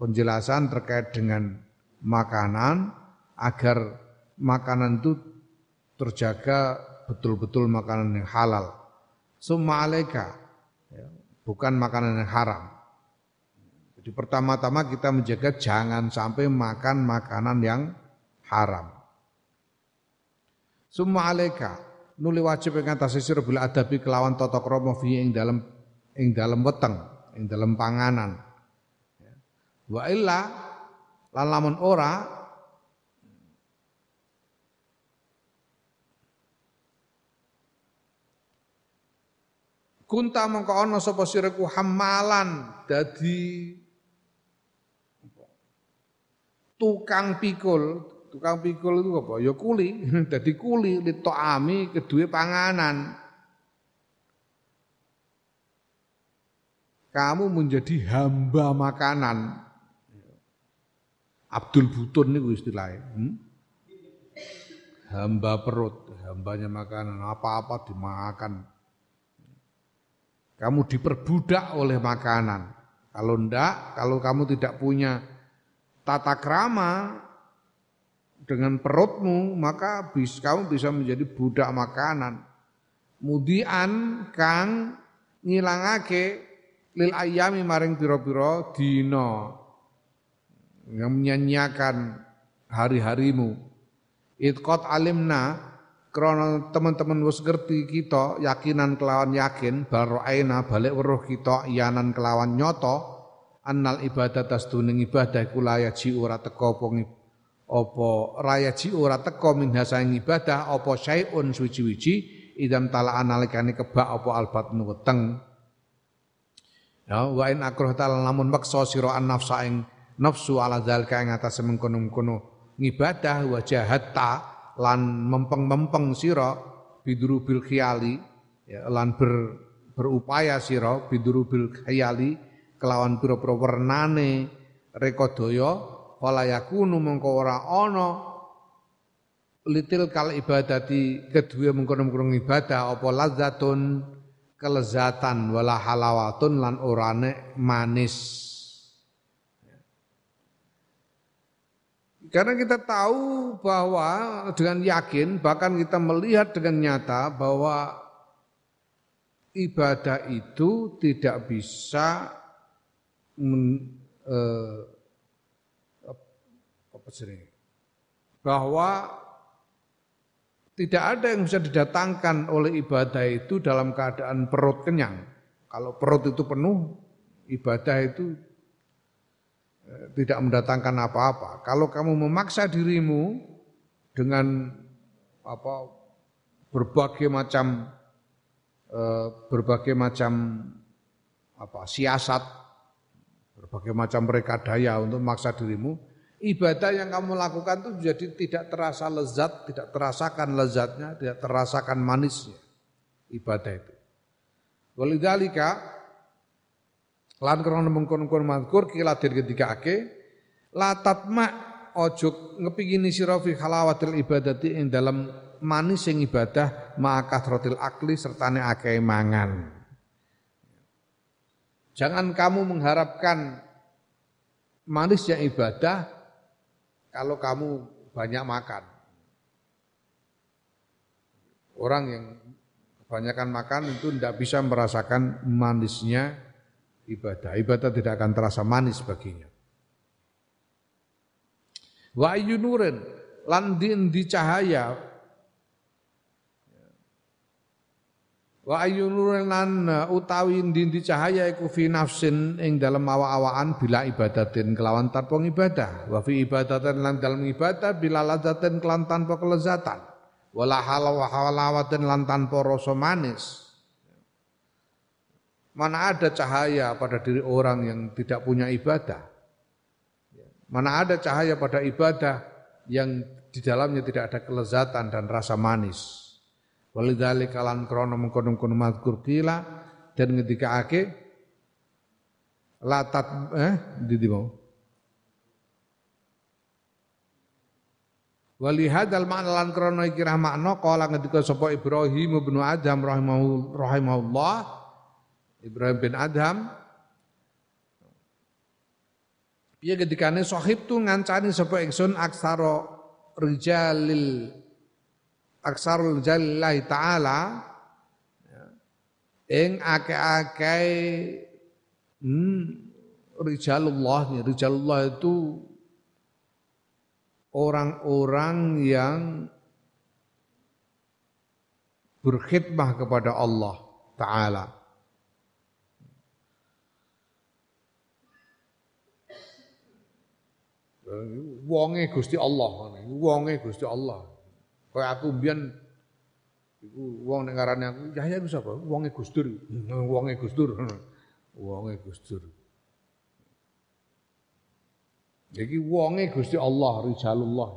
penjelasan terkait dengan makanan agar makanan itu terjaga betul-betul makanan yang halal. Summa alaika, ya, bukan makanan yang haram. Jadi pertama-tama kita menjaga jangan sampai makan makanan yang haram. Summa alaika, nuli wajib ing atas sisir bila adabi kelawan tata krama fi ing dalam ing dalam weteng, ing dalam panganan. Ya. Wa illa Lan lamun ora Kunta mongko ana sapa siraku hamalan dadi tukang pikul. Tukang pikul itu apa? Ya kuli, dadi kuli ami kedua panganan. Kamu menjadi hamba makanan. Abdul Butun niku istilahnya. Hmm? Hamba perut, hambanya makanan, apa-apa dimakan. Kamu diperbudak oleh makanan. Kalau ndak, kalau kamu tidak punya tata krama dengan perutmu, maka bis, kamu bisa menjadi budak makanan. mudian kang ngilangake lil ayami maring pira-pira dina yang menyanyiakan hari-harimu itqat alimna krana teman-teman wis ngerti kita yakinan kelawan yakin bal aina balik weruh kita yanan kelawan nyoto annal ibadah tasduning ibadah iku layaji ora teko apa apa rayaji ora teko min hasaing ibadah apa syai'un suci-wiji idam tala analikane kebak apa albatnu weteng ya wa in akroh ta'ala lamun maksa sira an nafsa ing nafsu ala zalika ing atas mengkono-mengkono ngibadah wa jahatta lan mempeng-mempeng sira bidrubil khiyali ya, lan ber, berupaya sira bidrubil khiyali kelawan pira-pira wernane rekodaya wala yakunu mengko ora ana litil kal ibadati kedua mengkono-mengkono ibadah apa lazatun kelezatan wala halawatun lan orane manis Karena kita tahu bahwa dengan yakin, bahkan kita melihat dengan nyata bahwa ibadah itu tidak bisa men, eh, apa sih, bahwa tidak ada yang bisa didatangkan oleh ibadah itu dalam keadaan perut kenyang. Kalau perut itu penuh, ibadah itu tidak mendatangkan apa-apa. Kalau kamu memaksa dirimu dengan apa berbagai macam eh, berbagai macam apa siasat, berbagai macam mereka daya untuk memaksa dirimu, ibadah yang kamu lakukan itu jadi tidak terasa lezat, tidak terasakan lezatnya, tidak terasakan manisnya ibadah itu. Walidzalika Lan krana mengkon-kon mazkur kila dir ake la tatma ojo ngepingini sira fi halawatil ibadati ing dalam manis sing ibadah ma'akathratil akli sertane akeh mangan. Jangan kamu mengharapkan manisnya ibadah kalau kamu banyak makan. Orang yang kebanyakan makan itu tidak bisa merasakan manisnya ibadah. Ibadah tidak akan terasa manis baginya. Wa ayunurin lan di cahaya Wa ayunurin lan utawi di cahaya iku fi nafsin ing dalam awa-awaan bila ibadatin kelawan tanpa ibadah. Wa fi ibadatin lan dalam ibadah bila ladatin kelan tanpa kelezatan. Wala halawa halawatin lan tanpa rasa manis. Mana ada cahaya pada diri orang yang tidak punya ibadah? Mana ada cahaya pada ibadah yang di dalamnya tidak ada kelezatan dan rasa manis? Walidzalika lan krana mengkono-kono mazkur kila dan ketika ake latat eh di mau Walihadal makna lan krana iki makna kala ngendika sapa Ibrahim bin Adam rahimahullah Ibrahim bin Adham. Ketika ini sohib tu ngancani sapa ingsun aksaro rijalil aksarul jalillahi ta'ala. Ing ake-ake hmm, rijalullah rijalullah itu orang-orang yang berkhidmah kepada Allah taala wonge Gusti Allah ngene. Wonge Gusti Allah. Kaya aku mbiyen iku wong nek ngarane aku Yahya iku sapa? Wonge Gusdur. Wonge Gusdur. Wonge Gusdur. Jadi wonge Gusti Allah, rijalullah.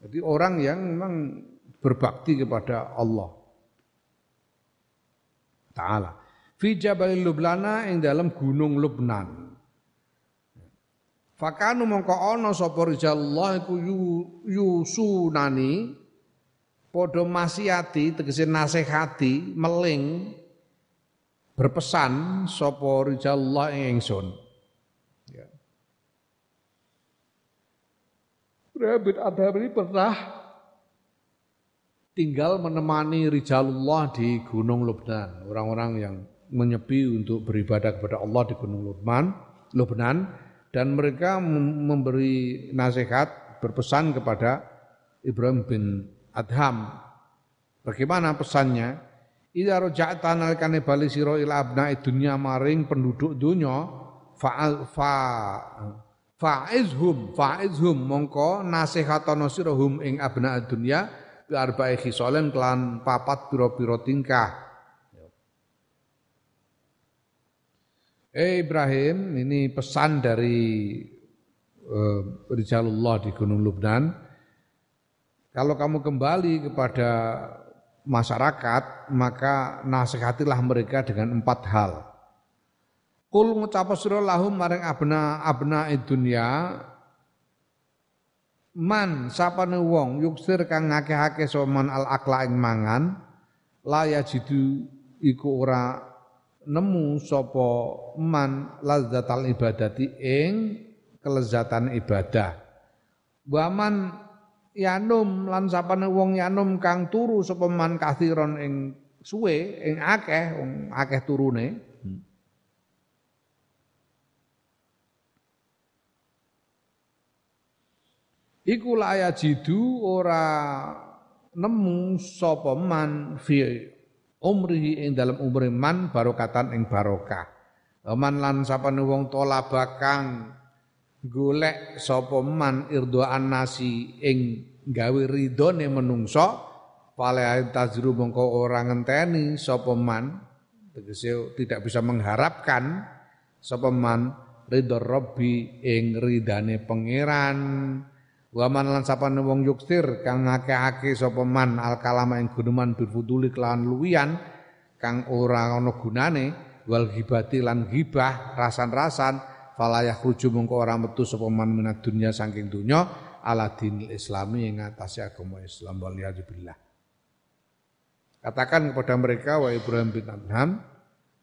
Jadi orang yang memang berbakti kepada Allah Ta'ala. Fi Jabal Lublana yang dalam gunung Lubnan. Fakanu mongko ana sapa rijalullah iku yusunani padha masiati tegese nasihati meling berpesan sapa rijalullah ing ingsun. Ya. Rabit Adham ini pernah tinggal menemani rijalullah di Gunung Lubnan, orang-orang yang menyepi untuk beribadah kepada Allah di Gunung Lubnan, Lubnan dan mereka memberi nasihat berpesan kepada Ibrahim bin Adham. Bagaimana pesannya? Ida roja'ta nalikane bali sira ila abna'i dunya maring penduduk dunya fa fa faizhum faizhum mongko nasihatono sira hum ing abna'i dunya bi arba'i khisalin kelan papat pira-pira tingkah. Eh Ibrahim, ini pesan dari uh, Rijalullah di Gunung Lubnan. Kalau kamu kembali kepada masyarakat, maka nasihatilah mereka dengan empat hal. Kul ngucap lahum maring abna abna dunya man sapane wong yuksir kang ngakeh-akeh soman al akla ing mangan laya jidu iku ora nemu sapa man lazzatal ibadati ing kelezatan ibadah. Waman yanum lan sapane wong yanum kang turu sapa man kathiron ing suwe ing akeh wong akeh turune. Iku la jidu ora nemu sapa man fi umrihi ing dalam umri man barokatan ing barokah. Man lan sapane wong tola bakang golek sapa man irdoan nasi ing gawe ridone menungso pale tajru mongko ora ngenteni sapa man tegese tidak bisa mengharapkan sapa man ridho rabbi ing ridane pangeran Wa man lan sapane wong yuksir kang ngakeh-akeh sapa man al kalama ing guneman bifuduli kelawan luwian kang ora ana gunane wal ghibati lan ghibah rasan-rasan falayah ruju mengko ora metu sapa man minad dunya saking dunya ala dinil islami ing atase agama Islam wal billah. Katakan kepada mereka wa Ibrahim bin Adham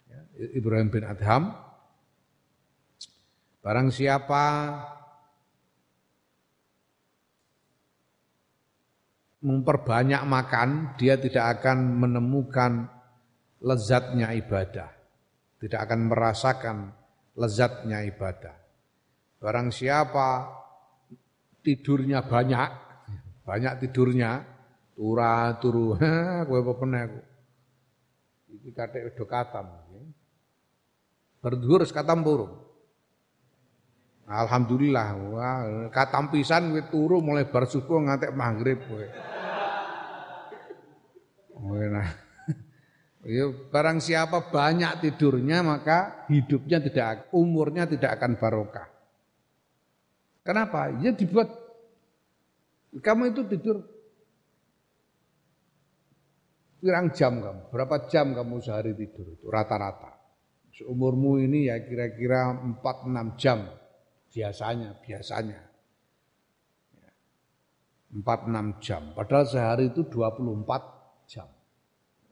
ya, Ibrahim bin Adham Barang siapa memperbanyak makan, dia tidak akan menemukan lezatnya ibadah. Tidak akan merasakan lezatnya ibadah. Barang siapa tidurnya banyak, banyak tidurnya, turah turu, kowe apa peneh aku. Iki kathek do katam. Berduhur katam burung. Alhamdulillah, wah, katam pisan kowe turu mulai bar subuh ngantek maghrib kowe. Nah. Ya, barang siapa banyak tidurnya maka hidupnya tidak umurnya tidak akan barokah. Kenapa? Ya dibuat kamu itu tidur pirang jam kamu, berapa jam kamu sehari tidur itu rata-rata. Seumurmu ini ya kira-kira 4-6 jam biasanya, biasanya. 4-6 jam, padahal sehari itu 24 jam.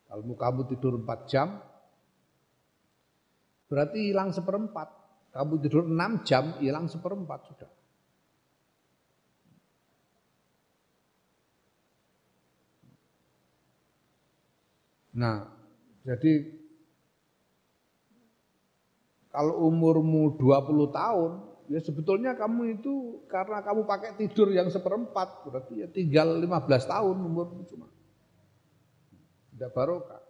Kalau kamu tidur 4 jam, berarti hilang seperempat. Kamu tidur 6 jam, hilang seperempat sudah. Nah, jadi kalau umurmu 20 tahun, ya sebetulnya kamu itu karena kamu pakai tidur yang seperempat, berarti ya tinggal 15 tahun umurmu cuma tidak barokah.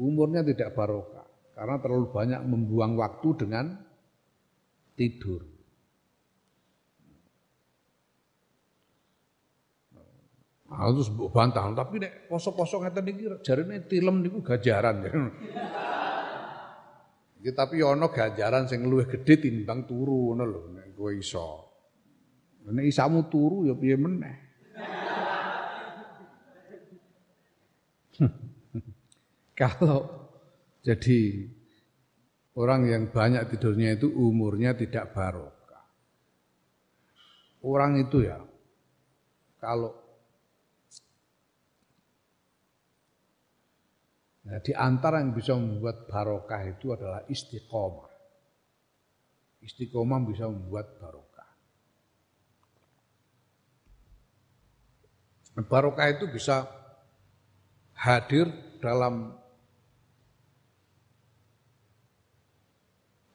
Umurnya tidak barokah karena terlalu banyak membuang waktu dengan tidur. Nah, terus bantah, tapi nek poso-poso ngeten iki jarine tilem niku gajaran. Ya, tapi ono gajaran sing luwih gedhe timbang turu ngono lho nek kowe iso. Nek isamu turu ya piye meneh. Kalau jadi orang yang banyak tidurnya itu umurnya tidak barokah. Orang itu ya kalau Nah, di antara yang bisa membuat barokah itu adalah istiqomah. Istiqomah bisa membuat barokah. barokah itu bisa hadir dalam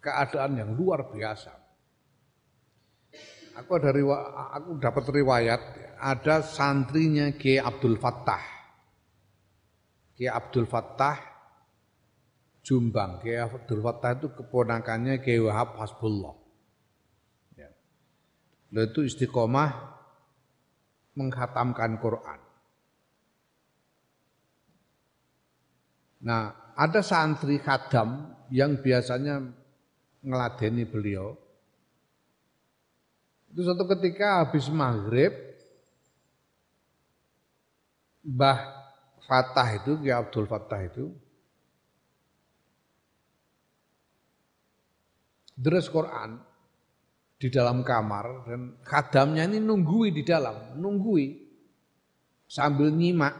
keadaan yang luar biasa. Aku dari aku dapat riwayat ada santrinya Kiai Abdul Fattah. Kiai Abdul Fattah Jumbang. Kiai Abdul Fattah itu keponakannya Kiai Wahab Hasbullah. Ya. Itu istiqomah menghatamkan Quran. Nah, ada santri khadam yang biasanya ngeladeni beliau. Itu suatu ketika habis maghrib, Mbah Fatah itu, ya Abdul Fatah itu, deres Quran di dalam kamar dan khadamnya ini nunggui di dalam, nunggui sambil nyimak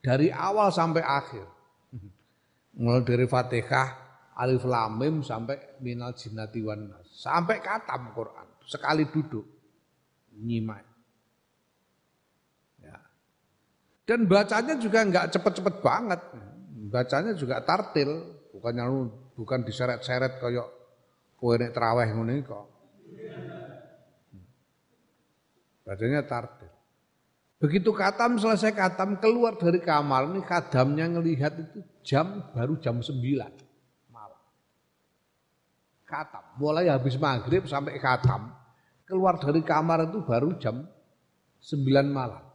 dari awal sampai akhir. Mulai dari Fatihah, Alif Lam Mim sampai minal jinnati wan nas. Sampai katam Quran. Sekali duduk nyimak. Ya. Dan bacanya juga enggak cepet-cepet banget. Bacanya juga tartil, bukannya bukan diseret-seret kayak kowe nek traweh kok. Bacanya tartil. Begitu katam selesai katam keluar dari kamar ini kadamnya ngelihat itu jam baru jam 9 malam. Katam, mulai habis maghrib sampai katam keluar dari kamar itu baru jam 9 malam.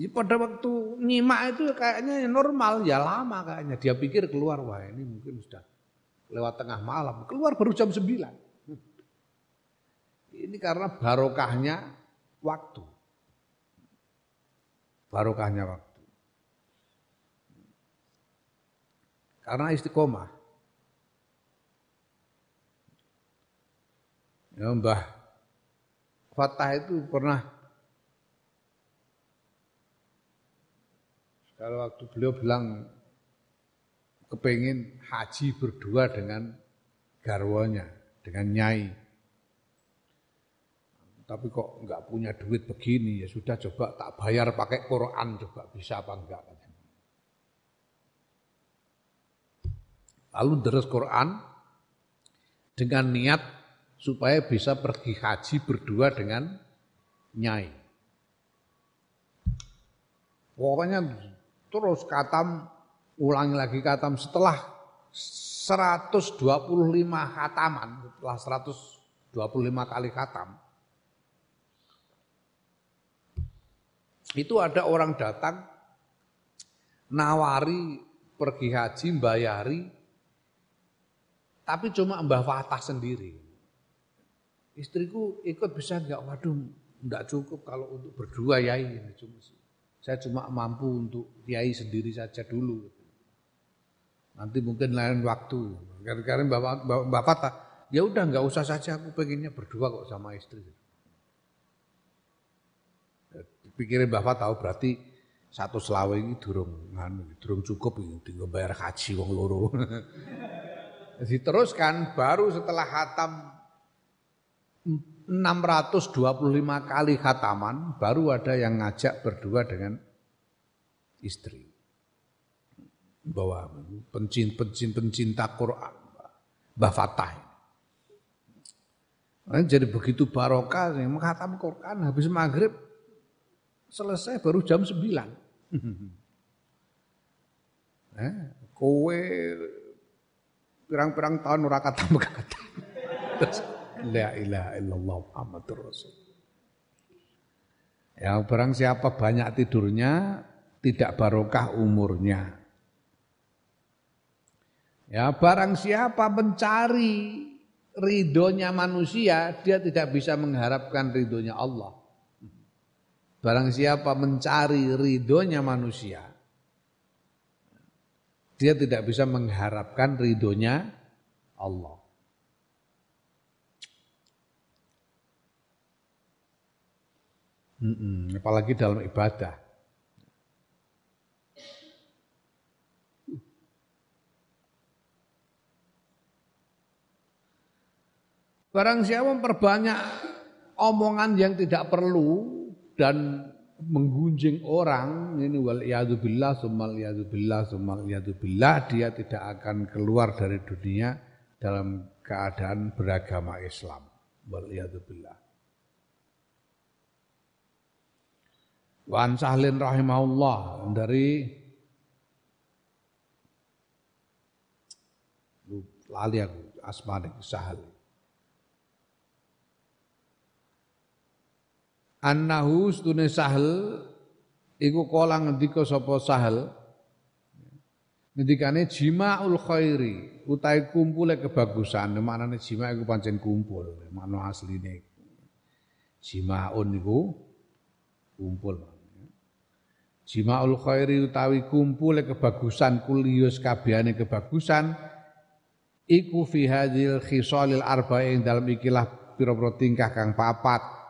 Ya, pada waktu nyimak itu kayaknya normal, ya lama kayaknya. Dia pikir keluar, wah ini mungkin sudah lewat tengah malam. Keluar baru jam 9. Ini karena barokahnya waktu barokahnya waktu. Karena istiqomah. Ya, Mbah Fatah itu pernah sekali waktu beliau bilang kepingin haji berdua dengan garwonya, dengan nyai. Tapi kok nggak punya duit begini ya sudah coba tak bayar pakai Quran coba bisa apa enggak lalu terus Quran dengan niat supaya bisa pergi haji berdua dengan nyai. Pokoknya terus katam ulangi lagi katam setelah 125 khataman setelah 125 kali khatam itu ada orang datang nawari pergi haji bayari tapi cuma Mbah Fatah sendiri. Istriku ikut bisa enggak? Waduh, enggak cukup kalau untuk berdua yai. Saya cuma mampu untuk yai sendiri saja dulu. Nanti mungkin lain waktu. Karena Mbah, Mbah Fatah, ya udah enggak usah saja aku pengennya berdua kok sama istri pikirin Mbah tahu berarti satu selawe ini durung nganu durung cukup tinggal bayar haji wong loro. Diteruskan baru setelah khatam 625 kali khataman baru ada yang ngajak berdua dengan istri. Bahwa pencinta, Quran, Mbah Fatah. Jadi begitu barokah, menghatam Quran habis maghrib selesai baru jam 9. eh, kowe pirang-pirang tahun ora kata kata. La ilaha illallah Muhammadur Rasul. Ya barang siapa banyak tidurnya tidak barokah umurnya. Ya barang siapa mencari ridhonya manusia, dia tidak bisa mengharapkan ridhonya Allah. Barang siapa mencari ridhonya manusia, dia tidak bisa mengharapkan ridhonya Allah. Hmm, apalagi dalam ibadah. Barang siapa memperbanyak omongan yang tidak perlu, dan menggunjing orang ini wal billah sumal billah sumal billah dia tidak akan keluar dari dunia dalam keadaan beragama Islam wal billah Wan Sahlin rahimahullah dari lali aku asmane Sahal annahu stune sahal iku kala ngendika sapa sahal ngendikane jimaul khairi utahe kumpule kebagusan. Maknane jima iku pancen kumpul makna asline. Jimaun niku kumpul jimaul khairi utawi kumpule kebagusan kulius kabehane kebagusan iku fi hadhil khisalil arba'in dalam ikilah pira-pira tingkah kang papat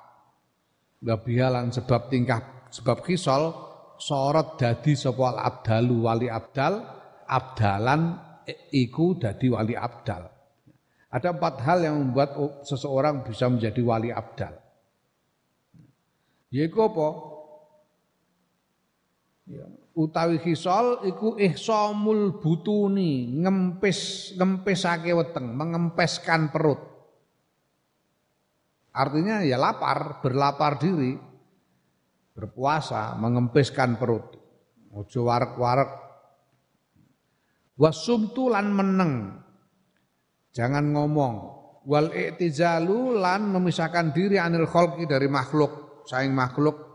Gabialan sebab tingkah sebab kisol sorot dadi sapa abdalu wali abdal abdalan iku dadi wali abdal. Ada empat hal yang membuat seseorang bisa menjadi wali abdal. Yaiku apa? Ya, utawi hisol iku ihsamul butuni, ngempis ngempisake weteng, mengempeskan perut. Artinya ya lapar, berlapar diri, berpuasa, mengempiskan perut. Ojo warek-warek. Wasumtu lan meneng. Jangan ngomong. Wal i'tizalu lan memisahkan diri anil kholki dari makhluk, saing makhluk.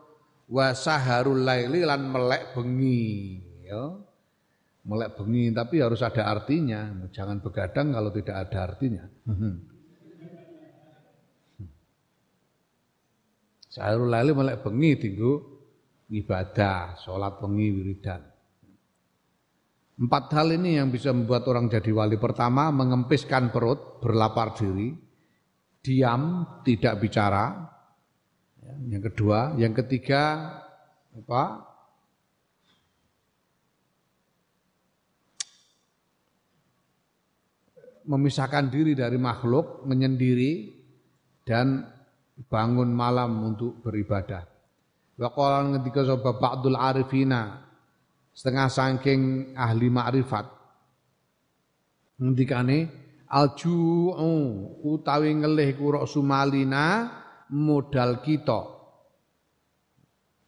Wasaharul laili lan melek bengi. Ya. Melek bengi tapi harus ada artinya. Jangan begadang kalau tidak ada artinya. Sahurul laili melek bengi tinggu ibadah, sholat bengi wiridan. Empat hal ini yang bisa membuat orang jadi wali. Pertama, mengempiskan perut, berlapar diri, diam, tidak bicara. Yang kedua, yang ketiga, apa? Memisahkan diri dari makhluk, menyendiri, dan bangun malam untuk beribadah. Wa qala ngendika sapa ba'dul arifina setengah saking ahli makrifat. Ngendikane alju'u utawi ngelih kurok sumalina modal kita.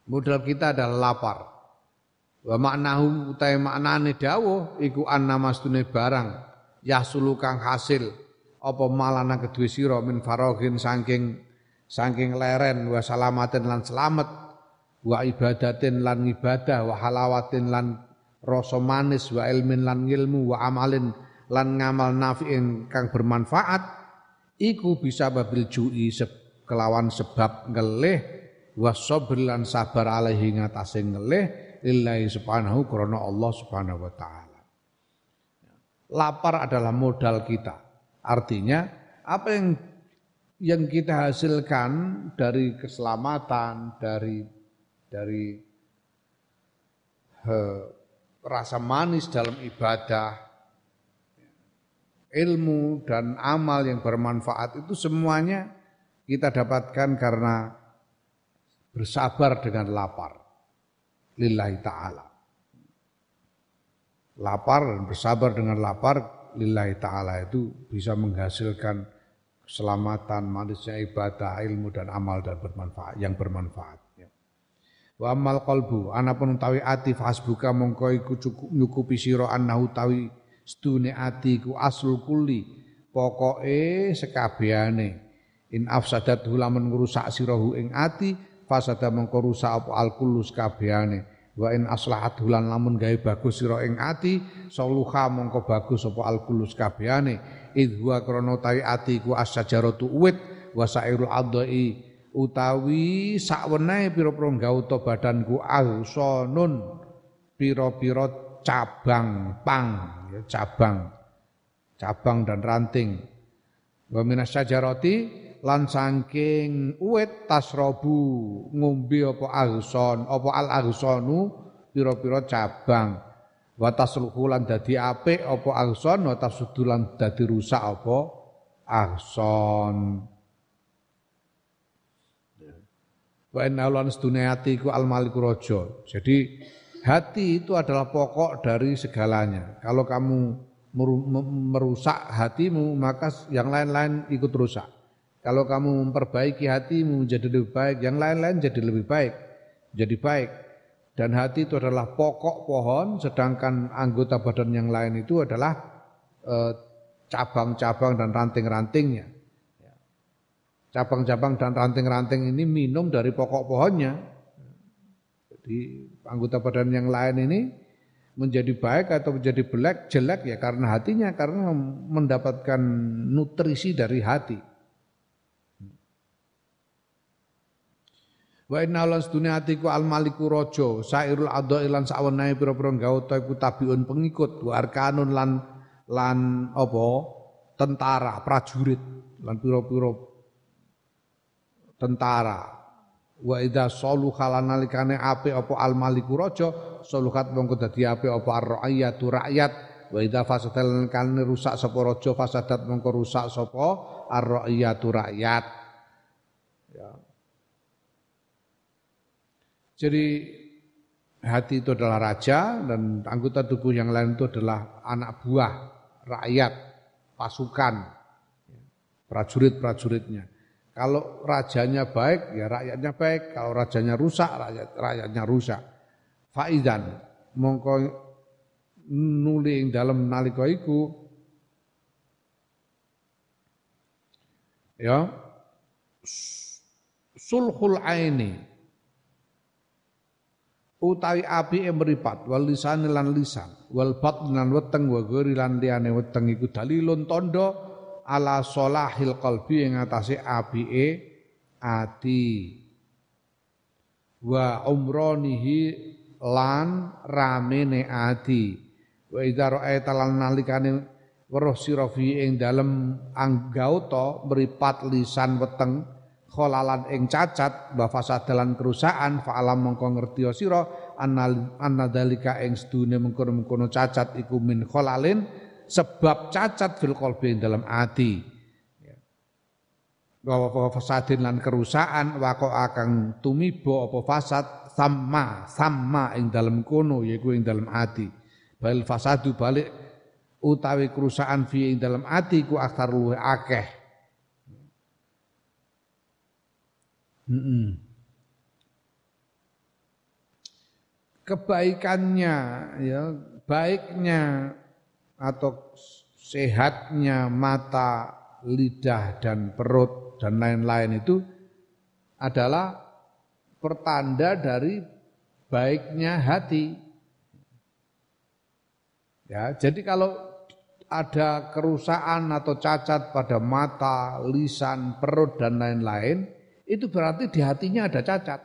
Modal kita adalah lapar. Wa maknahu utawi maknane dawuh iku annamastune barang yasulu kang hasil apa malana kedue sira min faraghin saking saking leren wa salamatin lan selamat wa ibadatin lan ibadah wa halawatin lan rasa manis wa ilmin lan ilmu wa amalin lan ngamal nafi'in kang bermanfaat iku bisa babil ju'i kelawan sebab ngelih wa sabr lan sabar alaihi ngatasé ngelih lillahi subhanahu krana Allah subhanahu wa taala. Lapar adalah modal kita. Artinya apa yang yang kita hasilkan dari keselamatan, dari dari he, rasa manis dalam ibadah, ilmu dan amal yang bermanfaat itu semuanya kita dapatkan karena bersabar dengan lapar. Lillahi ta'ala. Lapar dan bersabar dengan lapar lillahi ta'ala itu bisa menghasilkan keselamatan, manusia ibadah, ilmu dan amal dan bermanfaat yang bermanfaat. Wa amal qalbu anapun utawi ati fasbuka mongko iku cukup nyukupi sira annahu tawi stune ati ku aslul kulli pokoke sekabehane in afsadat lamun ngrusak sirahu ing ati fasada mongko rusak apa al kullu sekabehane wa in aslahat hulan lamun gawe bagus sira ing ati saluha mongko bagus apa al kullu sekabehane id huwa krana utawi ati ku asyajaratu uwit wa sairul adai utawi sakwenehe pira-pira gauta badanku ahsanun pira-pira cabang pang ya cabang cabang dan ranting. Wa minas syajarati lan saking uwit tasrobu ngombe apa agson apa al agsonu pira-pira cabang wa tasluhu lan dadi apik apa agson wa tasudu lan dadi rusak apa agson Wa inna lan hati iku al maliku raja. Jadi hati itu adalah pokok dari segalanya. Kalau kamu merusak hatimu, maka yang lain-lain ikut rusak. Kalau kamu memperbaiki hatimu menjadi lebih baik, yang lain-lain jadi lebih baik, jadi baik. Dan hati itu adalah pokok pohon, sedangkan anggota badan yang lain itu adalah eh, cabang-cabang dan ranting-rantingnya. Cabang-cabang dan ranting-ranting ini minum dari pokok pohonnya. Jadi anggota badan yang lain ini menjadi baik atau menjadi jelek jelek ya karena hatinya karena mendapatkan nutrisi dari hati. Wa inna lan sedunia atiku al maliku rojo sairul adha ilan sawenehe pira-pira gawata iku tabiun pengikut wa arkanun lan lan apa? Tentara prajurit lan pira-pira tentara. Wa idza saluha lan nalikane apa al maliku rojo saluhat mongko dadi apik apa ar rakyatu rakyat wa idza fasadal kan rusak sapa raja fasadat mongko rusak sapa ar rakyatu rakyat jadi hati itu adalah raja dan anggota tubuh yang lain itu adalah anak buah, rakyat, pasukan, prajurit-prajuritnya. Kalau rajanya baik, ya rakyatnya baik. Kalau rajanya rusak, rakyat rakyatnya rusak. Faizan, mongko nuli ing dalam nalika iku ya sulhul aini utawi api yang meripat wal lisan lan lisan wal batn weteng wa gori lan liyane weteng iku dalilun tondo ala solahil qalbi ing atase apike ati. Wa umronihi lan ramene ati. Wa idza ra'aita lan nalikane weruh sira ing dalem anggauta meripat lisan weteng kholalan ing cacat wa fasadalan kerusakan fa'alam mongko ngerti sira annadzalika ing sedune mengkono-mengkono cacat iku min kholalin sebab cacat fil qalbi dalam ati. Wa fasadin lan kerusakan wa akang tumibo apa fasad sama sama ing dalam kono yaiku ing dalam ati. Bal fasadu balik utawi kerusakan fi ing dalam ati ku aktar luwe akeh Kebaikannya, ya, baiknya atau sehatnya mata, lidah dan perut dan lain-lain itu adalah pertanda dari baiknya hati. Ya, jadi kalau ada kerusakan atau cacat pada mata, lisan, perut dan lain-lain, itu berarti di hatinya ada cacat.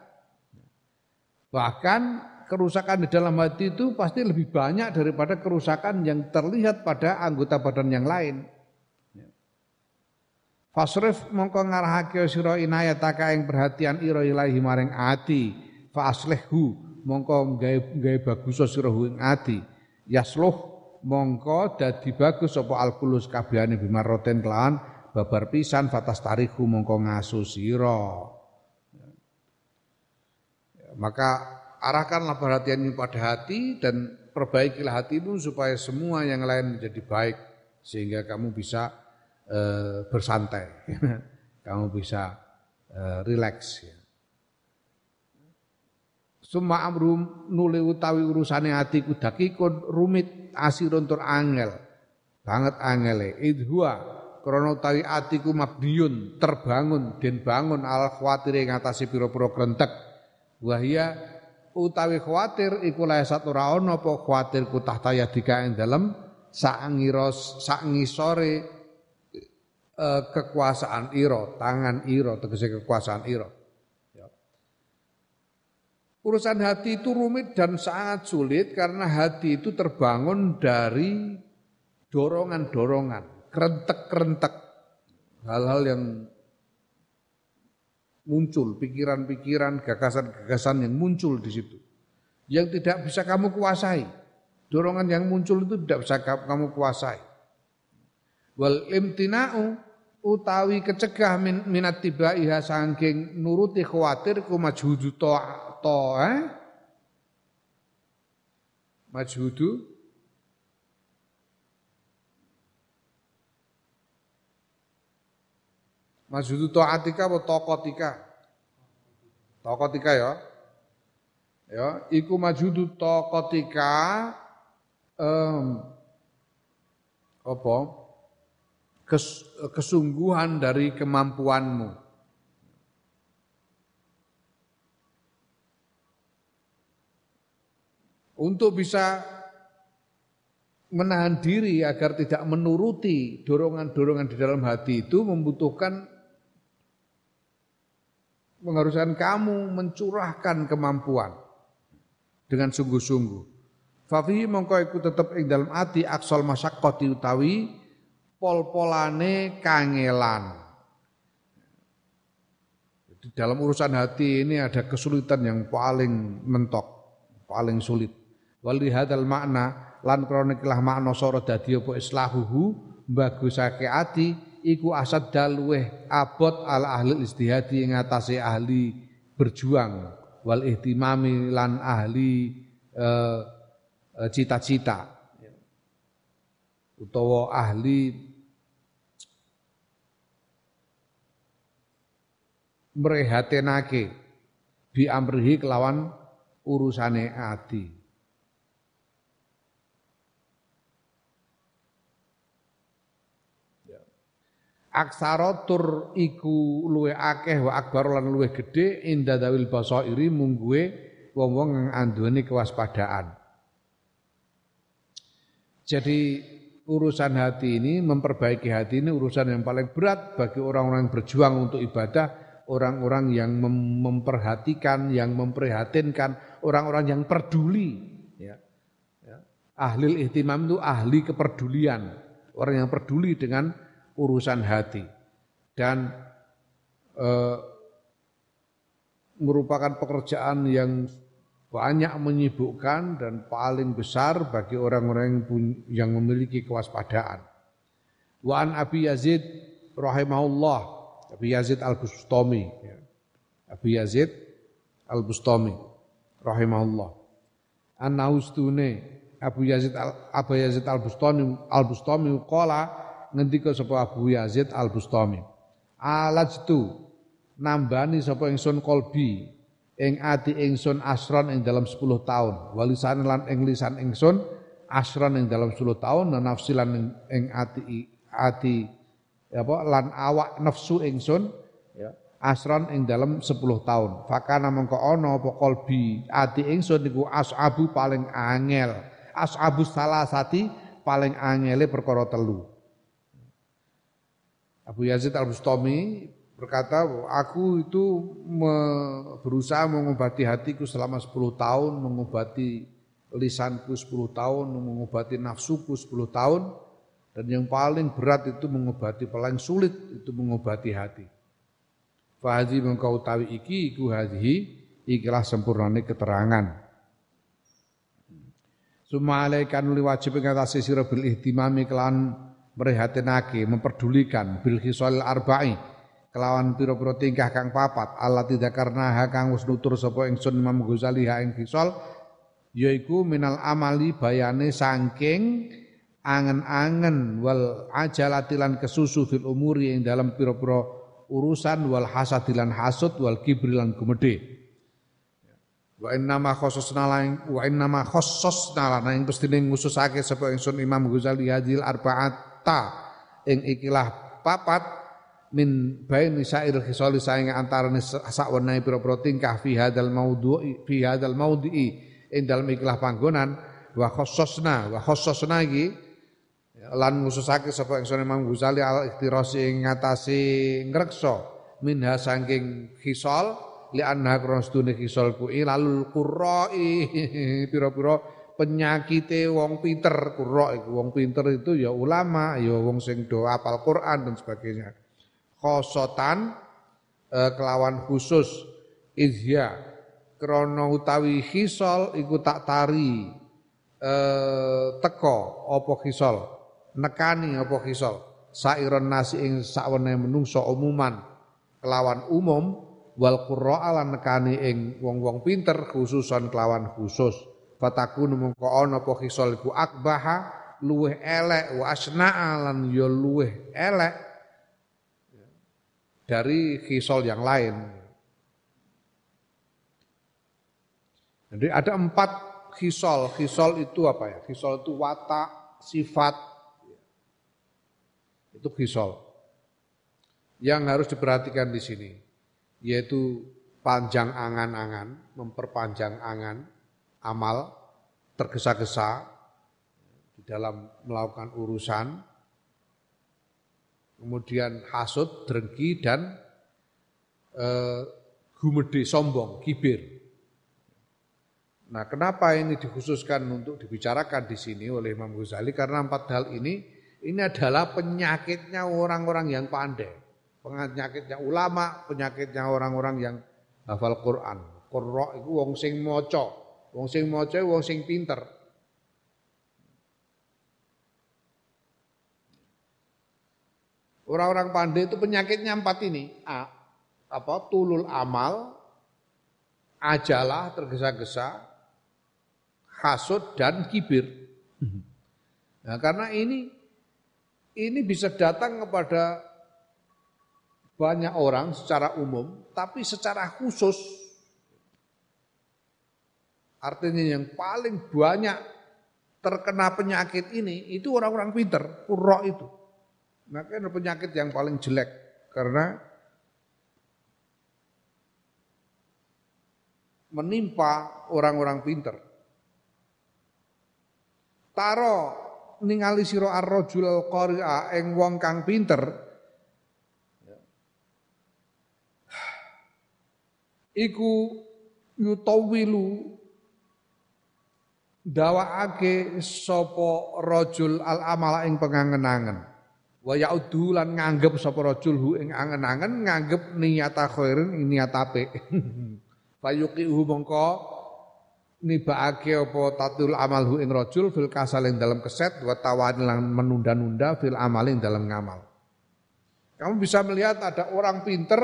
Bahkan kerusakan di dalam hati itu pasti lebih banyak daripada kerusakan yang terlihat pada anggota badan yang lain. Fasrif mongko ngarahake sira inayataka ing perhatian ira ilahi maring ati fa aslihhu mongko gawe bagus sira ing ati yasluh mongko dadi bagus apa alkulus kabehane bimaroten kelawan babar pisan fatas tariku mongko ngaso sira. Maka arahkanlah perhatianmu pada hati dan perbaikilah hatimu supaya semua yang lain menjadi baik sehingga kamu bisa e, bersantai. Kamu bisa e, rileks ya. Suma amrum nuli utawi urusane hatiku dakikun rumit asirun tur angel. Banget angele. Idhua krana utawi atiku mabdiyun terbangun den bangun al khawatir ing atase pira-pira krentek wahya utawi khawatir iku lae satu ora ana apa khawatir ku tahta yadika ing dalem sak ngiros sak ngisore eh, kekuasaan ira tangan ira tegese kekuasaan ira. Ya. Urusan hati itu rumit dan sangat sulit karena hati itu terbangun dari dorongan-dorongan kerentek-kerentek hal-hal yang muncul, pikiran-pikiran, gagasan-gagasan yang muncul di situ. Yang tidak bisa kamu kuasai. Dorongan yang muncul itu tidak bisa kamu kuasai. Wal imtina'u utawi kecegah min, minat tibaiha saking nuruti khawatir ku majhudu to, to eh? majhudu majhudu taatika apa tokotika tokotika ya. Ya iku majhudu tokotika um, apa? Kes, kesungguhan dari kemampuanmu. Untuk bisa menahan diri agar tidak menuruti dorongan-dorongan di dalam hati itu membutuhkan mengharuskan kamu mencurahkan kemampuan dengan sungguh-sungguh. Fafihi mongko iku tetep ing dalam ati aksal masyaqqati utawi pol-polane kangelan. Di dalam urusan hati ini ada kesulitan yang paling mentok, paling sulit. Wali hadal makna lan kronik lah makna soro dadi islahuhu bagusake ati iku asad dalweh abot ala ahli istihadi ing atase ahli berjuang wal ihtimami lan ahli eh, eh, cita-cita utawa ahli mrehatenake bi amrihi kelawan urusane ati. Aksara tur iku luwe akeh wa akbar lan luwe gedhe inda dawil basairi mungguwe wong-wong anduweni kewaspadaan. Jadi urusan hati ini, memperbaiki hati ini urusan yang paling berat bagi orang-orang yang berjuang untuk ibadah orang-orang yang mem memperhatikan, yang memprihatinkan, orang-orang yang peduli. Ya. Ya. Ahli ihtimam itu ahli kepedulian, orang yang peduli dengan urusan hati dan eh, merupakan pekerjaan yang banyak menyibukkan dan paling besar bagi orang-orang yang memiliki kewaspadaan. Wa an Abi Yazid rahimahullah Abu Yazid Al-Bustami ya. Abu Yazid Al-Bustami rahimahullah annahu stune Abu Yazid Al Abu Yazid Al-Bustami Al-Bustami qala ngendika sapa Abu Yazid Al-Bustami? Alajtu nambani sapa ingsun kolbi ing ati ingsun asron ing dalam 10 tahun. Walisan lan ing lisan ingsun asron ing dalam 10 tahun dan nafsilan ing ati ati apa lan awak nafsu ingsun ya. Asron ing dalam 10 tahun. Fakana mengko ana apa qalbi ati ingsun niku asabu paling angel. Asabu salasati paling angele perkara telu Abu Yazid Al-Bustami berkata aku itu me, berusaha mengobati hatiku selama 10 tahun mengobati lisanku 10 tahun mengobati nafsuku 10 tahun dan yang paling berat itu mengobati, paling sulit itu mengobati hati. Fahadi mengkau tawi iki iku hadhi ikilah sempurnane keterangan. Suma alaikan li wajib ngatasi sira bil ihtimami kelan merihatinake, memperdulikan. Bil khisal arba'i kelawan pira-pira tingkah kang papat. Allah tidak karena kang wis nutur sapa ingsun Imam Ghazali ha ing khisal yaiku minal amali bayane saking angen-angen wal ajalatilan kesusu fil umuri yang dalam pira-pira urusan wal hasadilan hasud wal kibrilan gumede wa inna ma khassasna lain wa inna ma khassasna lan ing pestine ngususake sapa ingsun Imam Ghazali hadil arba'ata ing ikilah papat min baini sa'ir khisali saing antarane sakwenehe pira-pira tingkah fi hadal maudhu'i fi hadal maudhi'i ing dalam ikilah panggonan wa khassasna wa khassasna iki lan ngususake sapa ingsun Imam Ghazali al ikhtirasi ing ngatasi ngreksa minha saking khisal li anna krana sedune khisal kuwi lalu qurrai pira-pira penyakite wong pinter qurra iku. Wong pinter itu ya ulama ya wong sing do apal Quran dan sebagainya. Khosotan eh, kelawan khusus. Izya krana utawi khisal iku tak tari eh, teko apa khisal nekani apa khisal sairon nasi ing sakwene menungso umuman. Kelawan umum wal qurra nekani ing wong-wong pinter khususon kelawan khusus fatakun mengko ana apa khisal akbaha luweh elek wa asna'a lan ya luweh elek dari khisal yang lain. Jadi ada empat khisal. Khisal itu apa ya? Khisal itu watak, sifat. Itu khisal. Yang harus diperhatikan di sini yaitu panjang angan-angan, memperpanjang angan, amal, tergesa-gesa di dalam melakukan urusan, kemudian hasut, drengki, dan eh, gumede, sombong, kibir. Nah, kenapa ini dikhususkan untuk dibicarakan di sini oleh Imam Ghazali? Karena empat hal ini ini adalah penyakitnya orang-orang yang pandai penyakitnya ulama, penyakitnya orang-orang yang hafal Quran. Qurra itu wong sing maca, wong sing maca wong sing pinter. Orang-orang pandai itu penyakitnya empat ini. A, apa? Tulul amal, ajalah tergesa-gesa, hasud dan kibir. Nah, karena ini ini bisa datang kepada banyak orang secara umum, tapi secara khusus artinya yang paling banyak terkena penyakit ini itu orang-orang pinter, kurok itu. Makanya penyakit yang paling jelek karena menimpa orang-orang pinter. Taro ningali sira ar-rajul qari'a ing wong kang pinter iku yutawilu dawaake sapa rajul al amala ing pengangen-angen. Wa yaudu lan nganggep sapa rajul hu ing angen-angen nganggep niyata khairin ing niat apik. Fayuqihu mongko nibaake apa tatul amal hu ing rajul fil kasal ing dalam keset wa tawani lan menunda-nunda fil amal ing dalam ngamal. Kamu bisa melihat ada orang pinter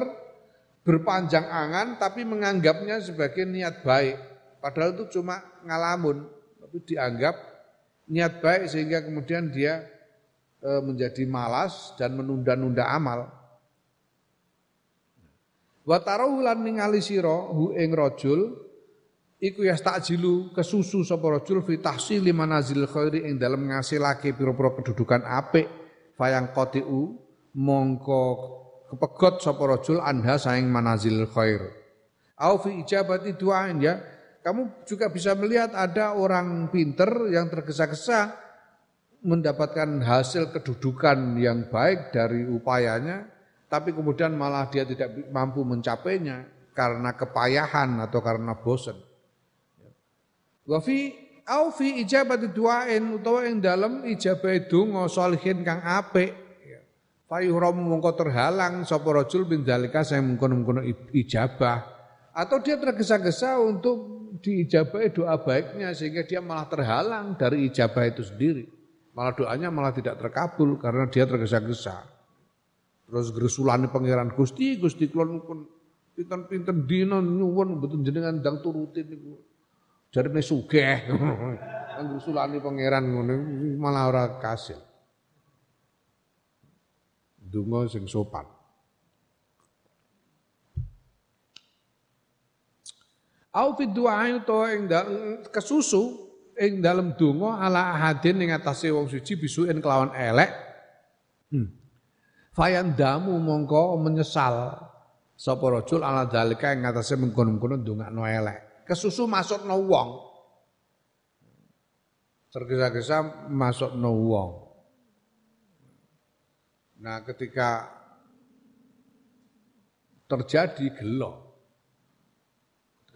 berpanjang angan tapi menganggapnya sebagai niat baik. Padahal itu cuma ngalamun, tapi dianggap niat baik sehingga kemudian dia e, menjadi malas dan menunda-nunda amal. Wa tarahulan ningali sira hu ing rajul iku yastakjilu kesusu sapa rajul fi tahsili manazil khairi ing dalem ngasilake pira-pira kedudukan apik fayang qatiu mongko kepegot sapa rajul anha saing manazil khair. Au fi ijabati du'ain ya. Kamu juga bisa melihat ada orang pinter yang tergesa-gesa mendapatkan hasil kedudukan yang baik dari upayanya, tapi kemudian malah dia tidak mampu mencapainya karena kepayahan atau karena bosan. Wa fi au fi ijabati du'ain utawa ing dalam ijabah donga salihin kang apik Fayuhram mongko terhalang sapa rajul bin dalika saya mengkono-mengkono ijabah atau dia tergesa-gesa untuk diijabahi doa baiknya sehingga dia malah terhalang dari ijabah itu sendiri. Malah doanya malah tidak terkabul karena dia tergesa-gesa. Terus gresulane pangeran Gusti, Gusti kula pun pinten-pinten dina nyuwun mboten jenengan ndang turutin niku. Jarine sugih. Gresulane pangeran malah ora kasil donga sing sopan. Au fi du'a to ing kesusu ing dalem donga ala ahadin ing atase wong suci bisuin kelawan elek. Hmm. Fayan damu mongko menyesal sapa rajul ala dalika ing atase mengkono-kono ndongakno elek. Kesusu masukno wong. Tergesa-gesa masukno wong. Nah ketika terjadi gelo, ketika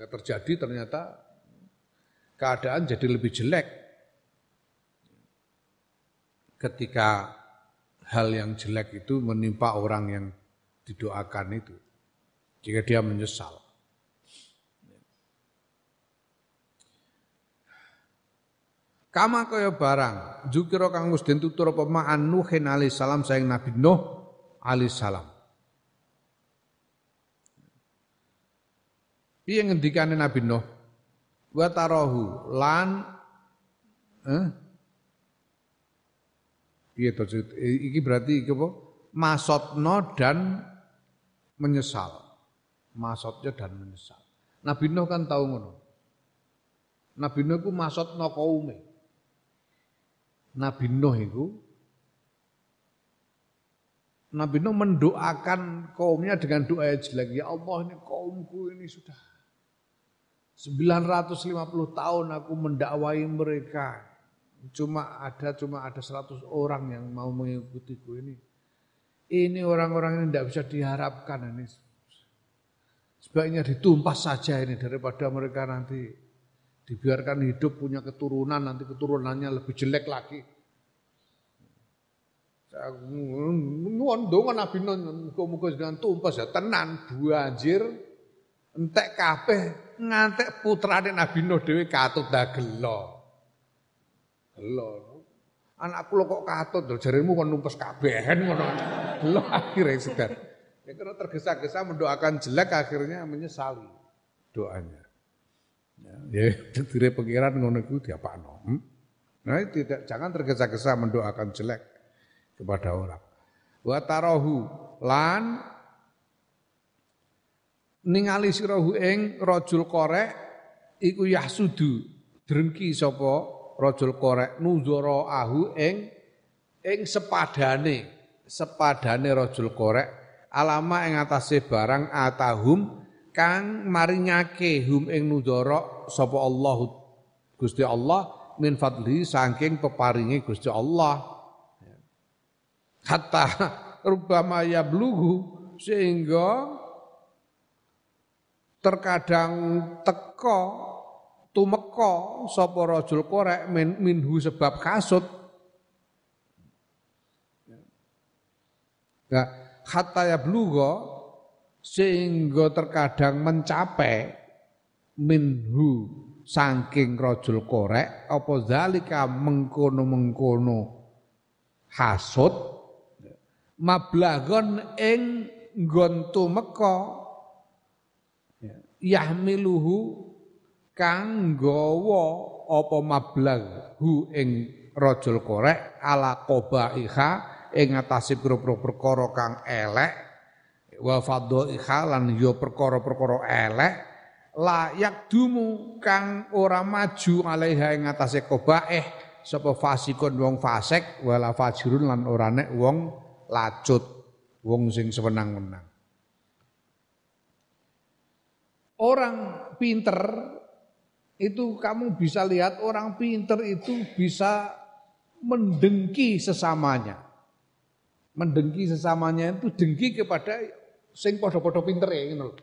terjadi ternyata keadaan jadi lebih jelek ketika hal yang jelek itu menimpa orang yang didoakan itu jika dia menyesal. Kama kaya barang zukira kang wis den tutur apa ma'an Nuhin alaihi salam sayang Nabi Nuh alaihi salam. Piye ngendikane Nabi Nuh? Wa tarahu lan eh Piye to iki berarti iki apa? Masotno dan menyesal. Masotnya dan menyesal. Nabi Nuh kan tahu ngono. Nabi Nuh ku masotno kaume. Nabi Nuh itu Nabi Nuh mendoakan kaumnya dengan doa yang jelek. Ya Allah ini kaumku ini sudah 950 tahun aku mendakwai mereka. Cuma ada cuma ada 100 orang yang mau mengikutiku ini. Ini orang-orang ini tidak bisa diharapkan ini. Sebaiknya ditumpas saja ini daripada mereka nanti dibiarkan hidup punya keturunan nanti keturunannya lebih jelek lagi nuwun donga nabi muga-muga dengan tumpas ya tenan banjir entek kabeh ngantek putrane Nabi Nuh dhewe katut dah gelo. Gelo. Anakku lo kok katut lho jaremu kon numpes kabehen ngono. Akhirnya segar. Ya karena tergesa-gesa mendoakan jelek akhirnya menyesali doanya. Ya, dire pengiran ngono iku diapakno. Hmm? Nah, tidak jangan tergesa-gesa mendoakan jelek kepada orang. Wa tarahu lan ningali sirahu ing rajul korek iku yahsudu. Drengki sapa? Rajul korek nuzara ahu ing ing sepadane. Sepadane rajul korek. Alama ing atase barang atahum kang maringake hum ing nudara sapa Allah. Gusti Allah min fadli saking peparinge Gusti Allah. Hatta rubama yablugu sehingga terkadang teko tumeka sapa rajul korek min, minhu sebab kasut. Ya hatta yabluga sehingga terkadang mencapai minhu saking rajul korek apa zalika mengkono-mengkono hasud mablagon ing nggon tumeka yahmiluhu kang gawa apa mablag hu ing rajul korek ala qobaiha ing atase pira-pira perkara kang elek wa fadhaiha lan yo perkara-perkara elek layak dumu kang ora maju alaiha ing atase kobaeh sapa fasikun wong fasik wala fajirun lan ora nek wong lacut wong sing sewenang-wenang orang pinter itu kamu bisa lihat orang pinter itu bisa mendengki sesamanya mendengki sesamanya itu dengki kepada sing padha-padha pintere ngono lho.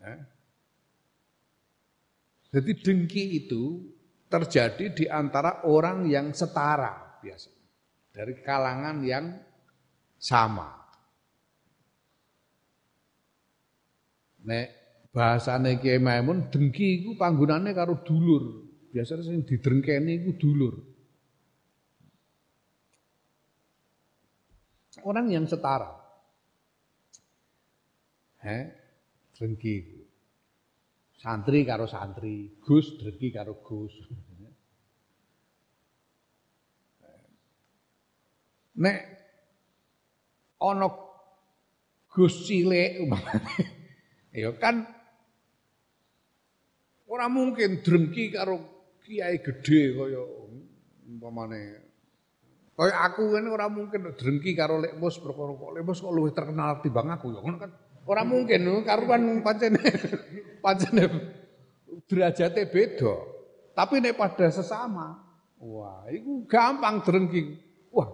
Ya. Jadi dengki itu terjadi di antara orang yang setara biasanya. Dari kalangan yang sama. Nek bahasane Kiai Maimun dengki iku panggonane karo dulur. Biasanya sing didrengkeni iku dulur. Orang yang setara. He? Drengki. Santri karo santri, Gus drengki karo Gus. Nek ana Gus cilik umpamane. Ya kan ora mungkin drengki karo kiai gede kaya umpamane Kaya aku kan ora mungkin drengki karo Lekmus perkara kok Lekmus kok luwih terkenal timbang aku ya ngono kan. Ora mungkin karuan pancen pancen derajate beda. Tapi nek pada sesama, wah iku gampang drengki. Wah,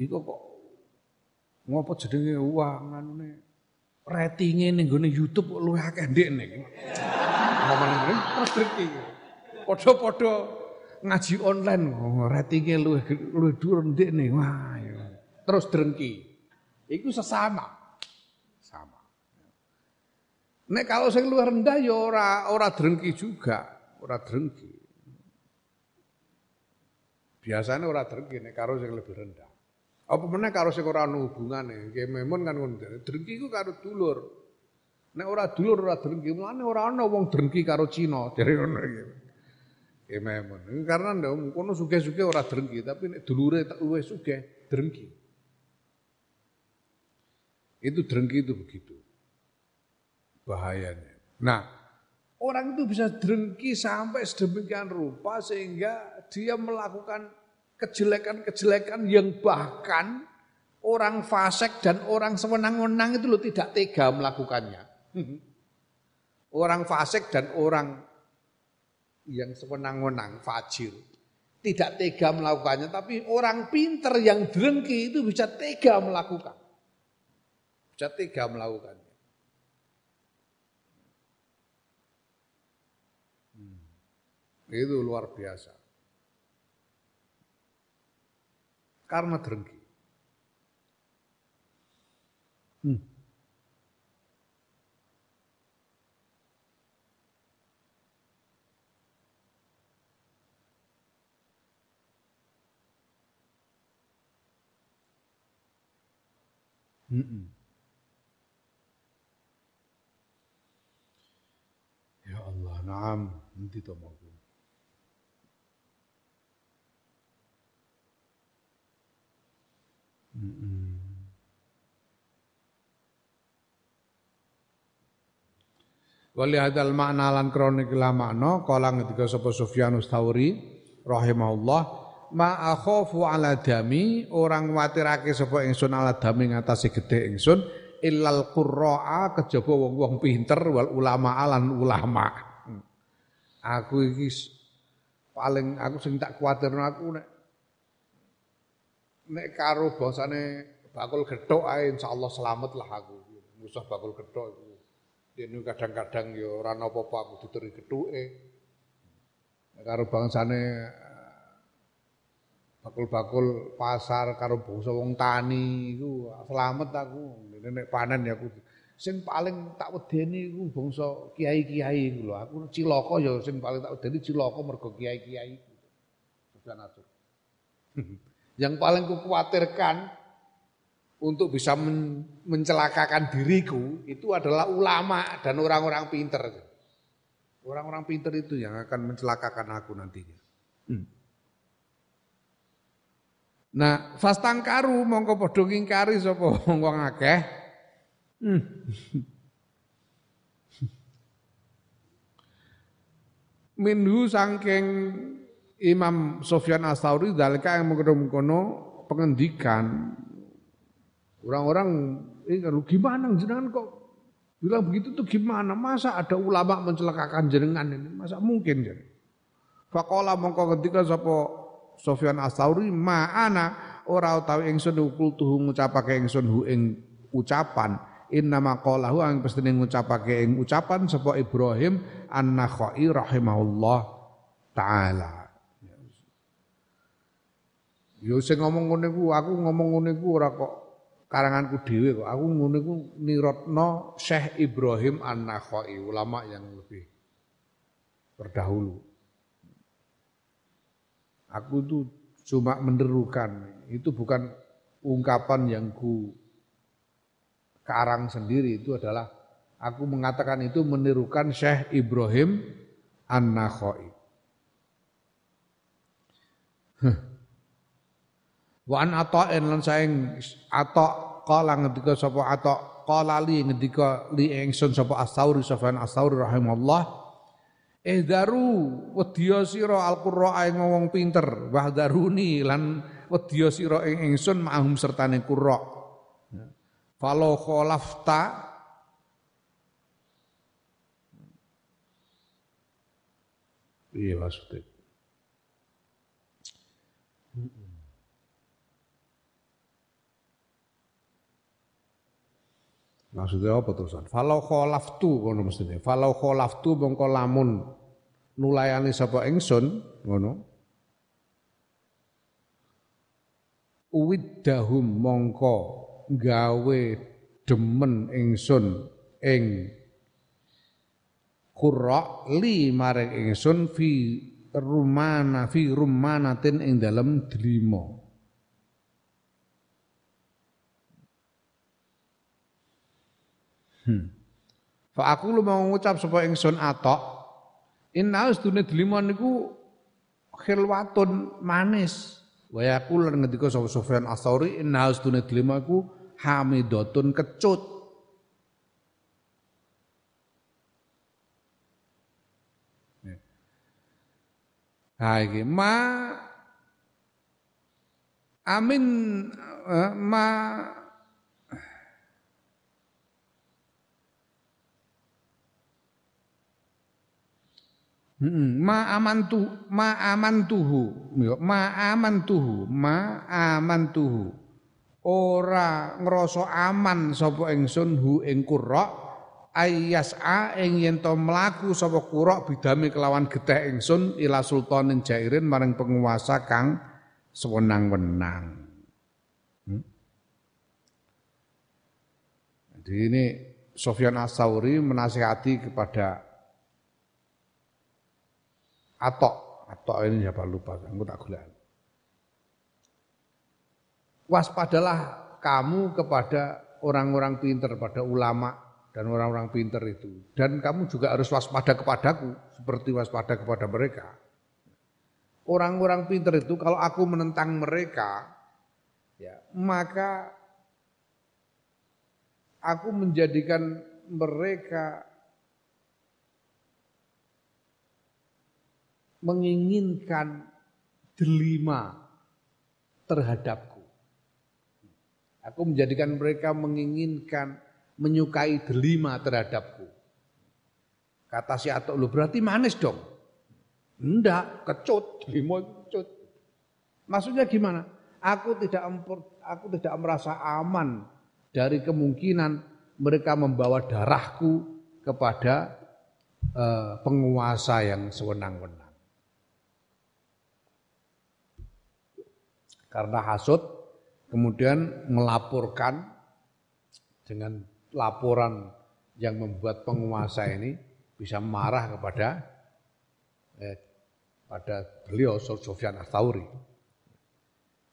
iku kok ngopo jenenge wah nganune ratinge ning gone YouTube luwih akeh ndek nek. Ngomong ngene terus drengki. Padha-padha ngaji online oh, ratingnya lu lu dhuwur nih wah ya. terus drengki itu sesama sama nek kalau saya luar rendah ya ora ora drengki juga ora drengki Biasanya ora drengki nek karo sing lebih rendah. Apa meneh karo sing ora ono hubungane. Nggih memon kan ngono. Drengki ku karo dulur. Nek ora dulur ora drengki, mulane ora ana wong drengki karo Cina, jare ngono iki. Nggih memon. Karena ndak kono sugih-sugih ora drengki, tapi nek dulure tak luwih sugih drengki. Itu drengki itu begitu. Bahayanya. Nah, orang itu bisa drengki sampai sedemikian rupa sehingga dia melakukan kejelekan-kejelekan yang bahkan orang fasik dan orang sewenang-wenang itu lo tidak tega melakukannya. Orang fasik dan orang yang sewenang-wenang, fajir, tidak tega melakukannya, tapi orang pinter yang drengki itu bisa tega melakukan. Bisa tega melakukannya. Hmm. Itu luar biasa. Karena drengki. Hmm. Mm Ya Allah, naam, nanti to Wali hadal makna lan kronik la makna kala ngendika sapa Sufyan Tsauri rahimahullah ma akhafu ala dami orang watirake sapa ingsun ala dami ngatasi gede ingsun illal qurra'a kejaba wong-wong pinter wal ulama alan ulama. Aku iki paling aku sing tak kuwatirno aku nek nek karo basane bakul gethuk ae insyaallah selamat lah aku. Musuh bakul gethuk iku ini kadang-kadang ya ora napa-apa aku diteri gethuke. Karo bangsane bakul-bakul pasar karo bangsa wong tani iku selamat aku. Nek panen ya aku sing paling tak wedeni iku bangsa kiai-kiai iku lho. Aku cilaka ya sing paling tak wedeni cilaka mergo kiai-kiai iku. Yang paling kukhawatirkan untuk bisa men mencelakakan diriku itu adalah ulama dan orang-orang pinter. Orang-orang pinter itu yang akan mencelakakan aku nantinya. Hmm. Nah, fastangkaru mongko padha ngingkari sapa wong akeh. Hmm. Minhu sangking Imam Sofyan Astauri dalika yang mengkono pengendikan Orang-orang ini kalau gimana jenengan kok bilang begitu tuh gimana? Masa ada ulama mencelakakan jenengan ini? Masa mungkin jadi? Fakola mongko ketika sapa Sofyan Asauri ma'ana ora utawi ingsun ukul tuhu ngucapake ingsun hu ing ucapan inna maqalahu ang pestine ngucapake ing ucapan sapa Ibrahim an-Nakhai rahimahullah taala. Yo sing ngomong ngene ku aku ngomong ngene ku ora kok karanganku dhewe kok. Aku ngono iku nirotno Syekh Ibrahim An-Nakhai, ulama yang lebih berdahulu. Aku tuh cuma menerukan, itu bukan ungkapan yang ku karang sendiri, itu adalah aku mengatakan itu menirukan Syekh Ibrahim An-Nakhai. Wa an ata'in lan saing atok kala ngendika sapa atok kala li ngendika li ingsun sapa asauri safan asauri rahimallah daru wedya sira alqurra ing wong pinter. Wahdaruni lan wedya sira ing ingsun ma'hum sertane qurra. Falo khalafta. Iya maksudnya Maksudnya apa terusan? Falau kholaftu ngono mestine. Falau kholaftu mongko lamun nulayani sapa ingsun ngono. Uwiddahum mongko gawe demen ingsun ing qurra li maring ingsun fi rumana fi rumanatin ing dalam delima Hmm. Fa aku lu mau ngucap supaya ingsun atok. Inna dunia delima niku khilwatun manis. Wa yaqul lan ngendika sapa Sufyan Ats-Tsauri inna dunia delima iku hamidatun kecut. Nah iki ma amin eh, ma Ma amantu ma amantuhu ma amantuhu ma amantuhu ora ngrasa aman sapa ingsun hu ing qurra ayas a ing yen to mlaku sapa qurra bidame kelawan getih ingsun ila sultanin jairin maring penguasa kang sewenang-wenang. Hmm? Jadi ini Sofyan As-Sauri menasihati kepada Atok, atok ini siapa lupa, aku tak gula. Waspadalah kamu kepada orang-orang pinter, pada ulama dan orang-orang pinter itu. Dan kamu juga harus waspada kepadaku, seperti waspada kepada mereka. Orang-orang pinter itu kalau aku menentang mereka, ya maka aku menjadikan mereka menginginkan delima terhadapku. Aku menjadikan mereka menginginkan, menyukai delima terhadapku. Kata si Atok, lu berarti manis dong. Enggak, kecut, delima kecut. Maksudnya gimana? Aku tidak aku tidak merasa aman dari kemungkinan mereka membawa darahku kepada uh, penguasa yang sewenang-wenang. Karena hasut kemudian melaporkan dengan laporan yang membuat penguasa ini bisa marah kepada eh, pada beliau Sofyan Atsauri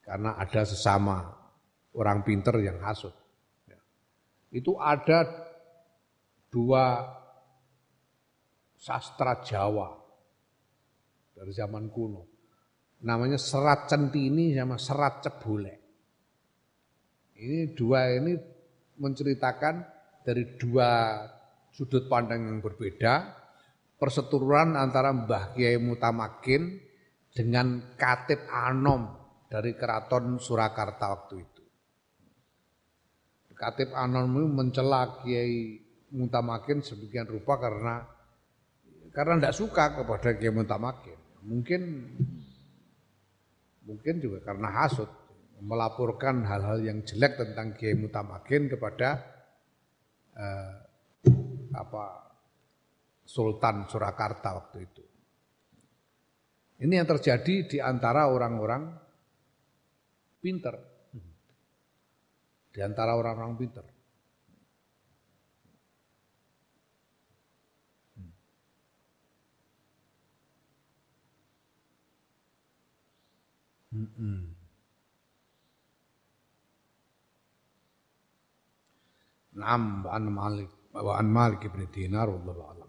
karena ada sesama orang pinter yang hasut. Ya. Itu ada dua sastra Jawa dari zaman kuno namanya serat centini sama serat cebule. Ini dua ini menceritakan dari dua sudut pandang yang berbeda, perseturuan antara Mbah Kiai Mutamakin dengan Katib Anom dari keraton Surakarta waktu itu. Katib Anom itu mencela Kiai Mutamakin sebagian rupa karena karena tidak suka kepada Kiai Mutamakin. Mungkin mungkin juga karena hasut melaporkan hal-hal yang jelek tentang Kiai Mutamakin kepada eh, apa Sultan Surakarta waktu itu. Ini yang terjadi di antara orang-orang pinter. Di antara orang-orang pinter. Naam an Malik wa an Malik bin Dinar wallahu a'lam.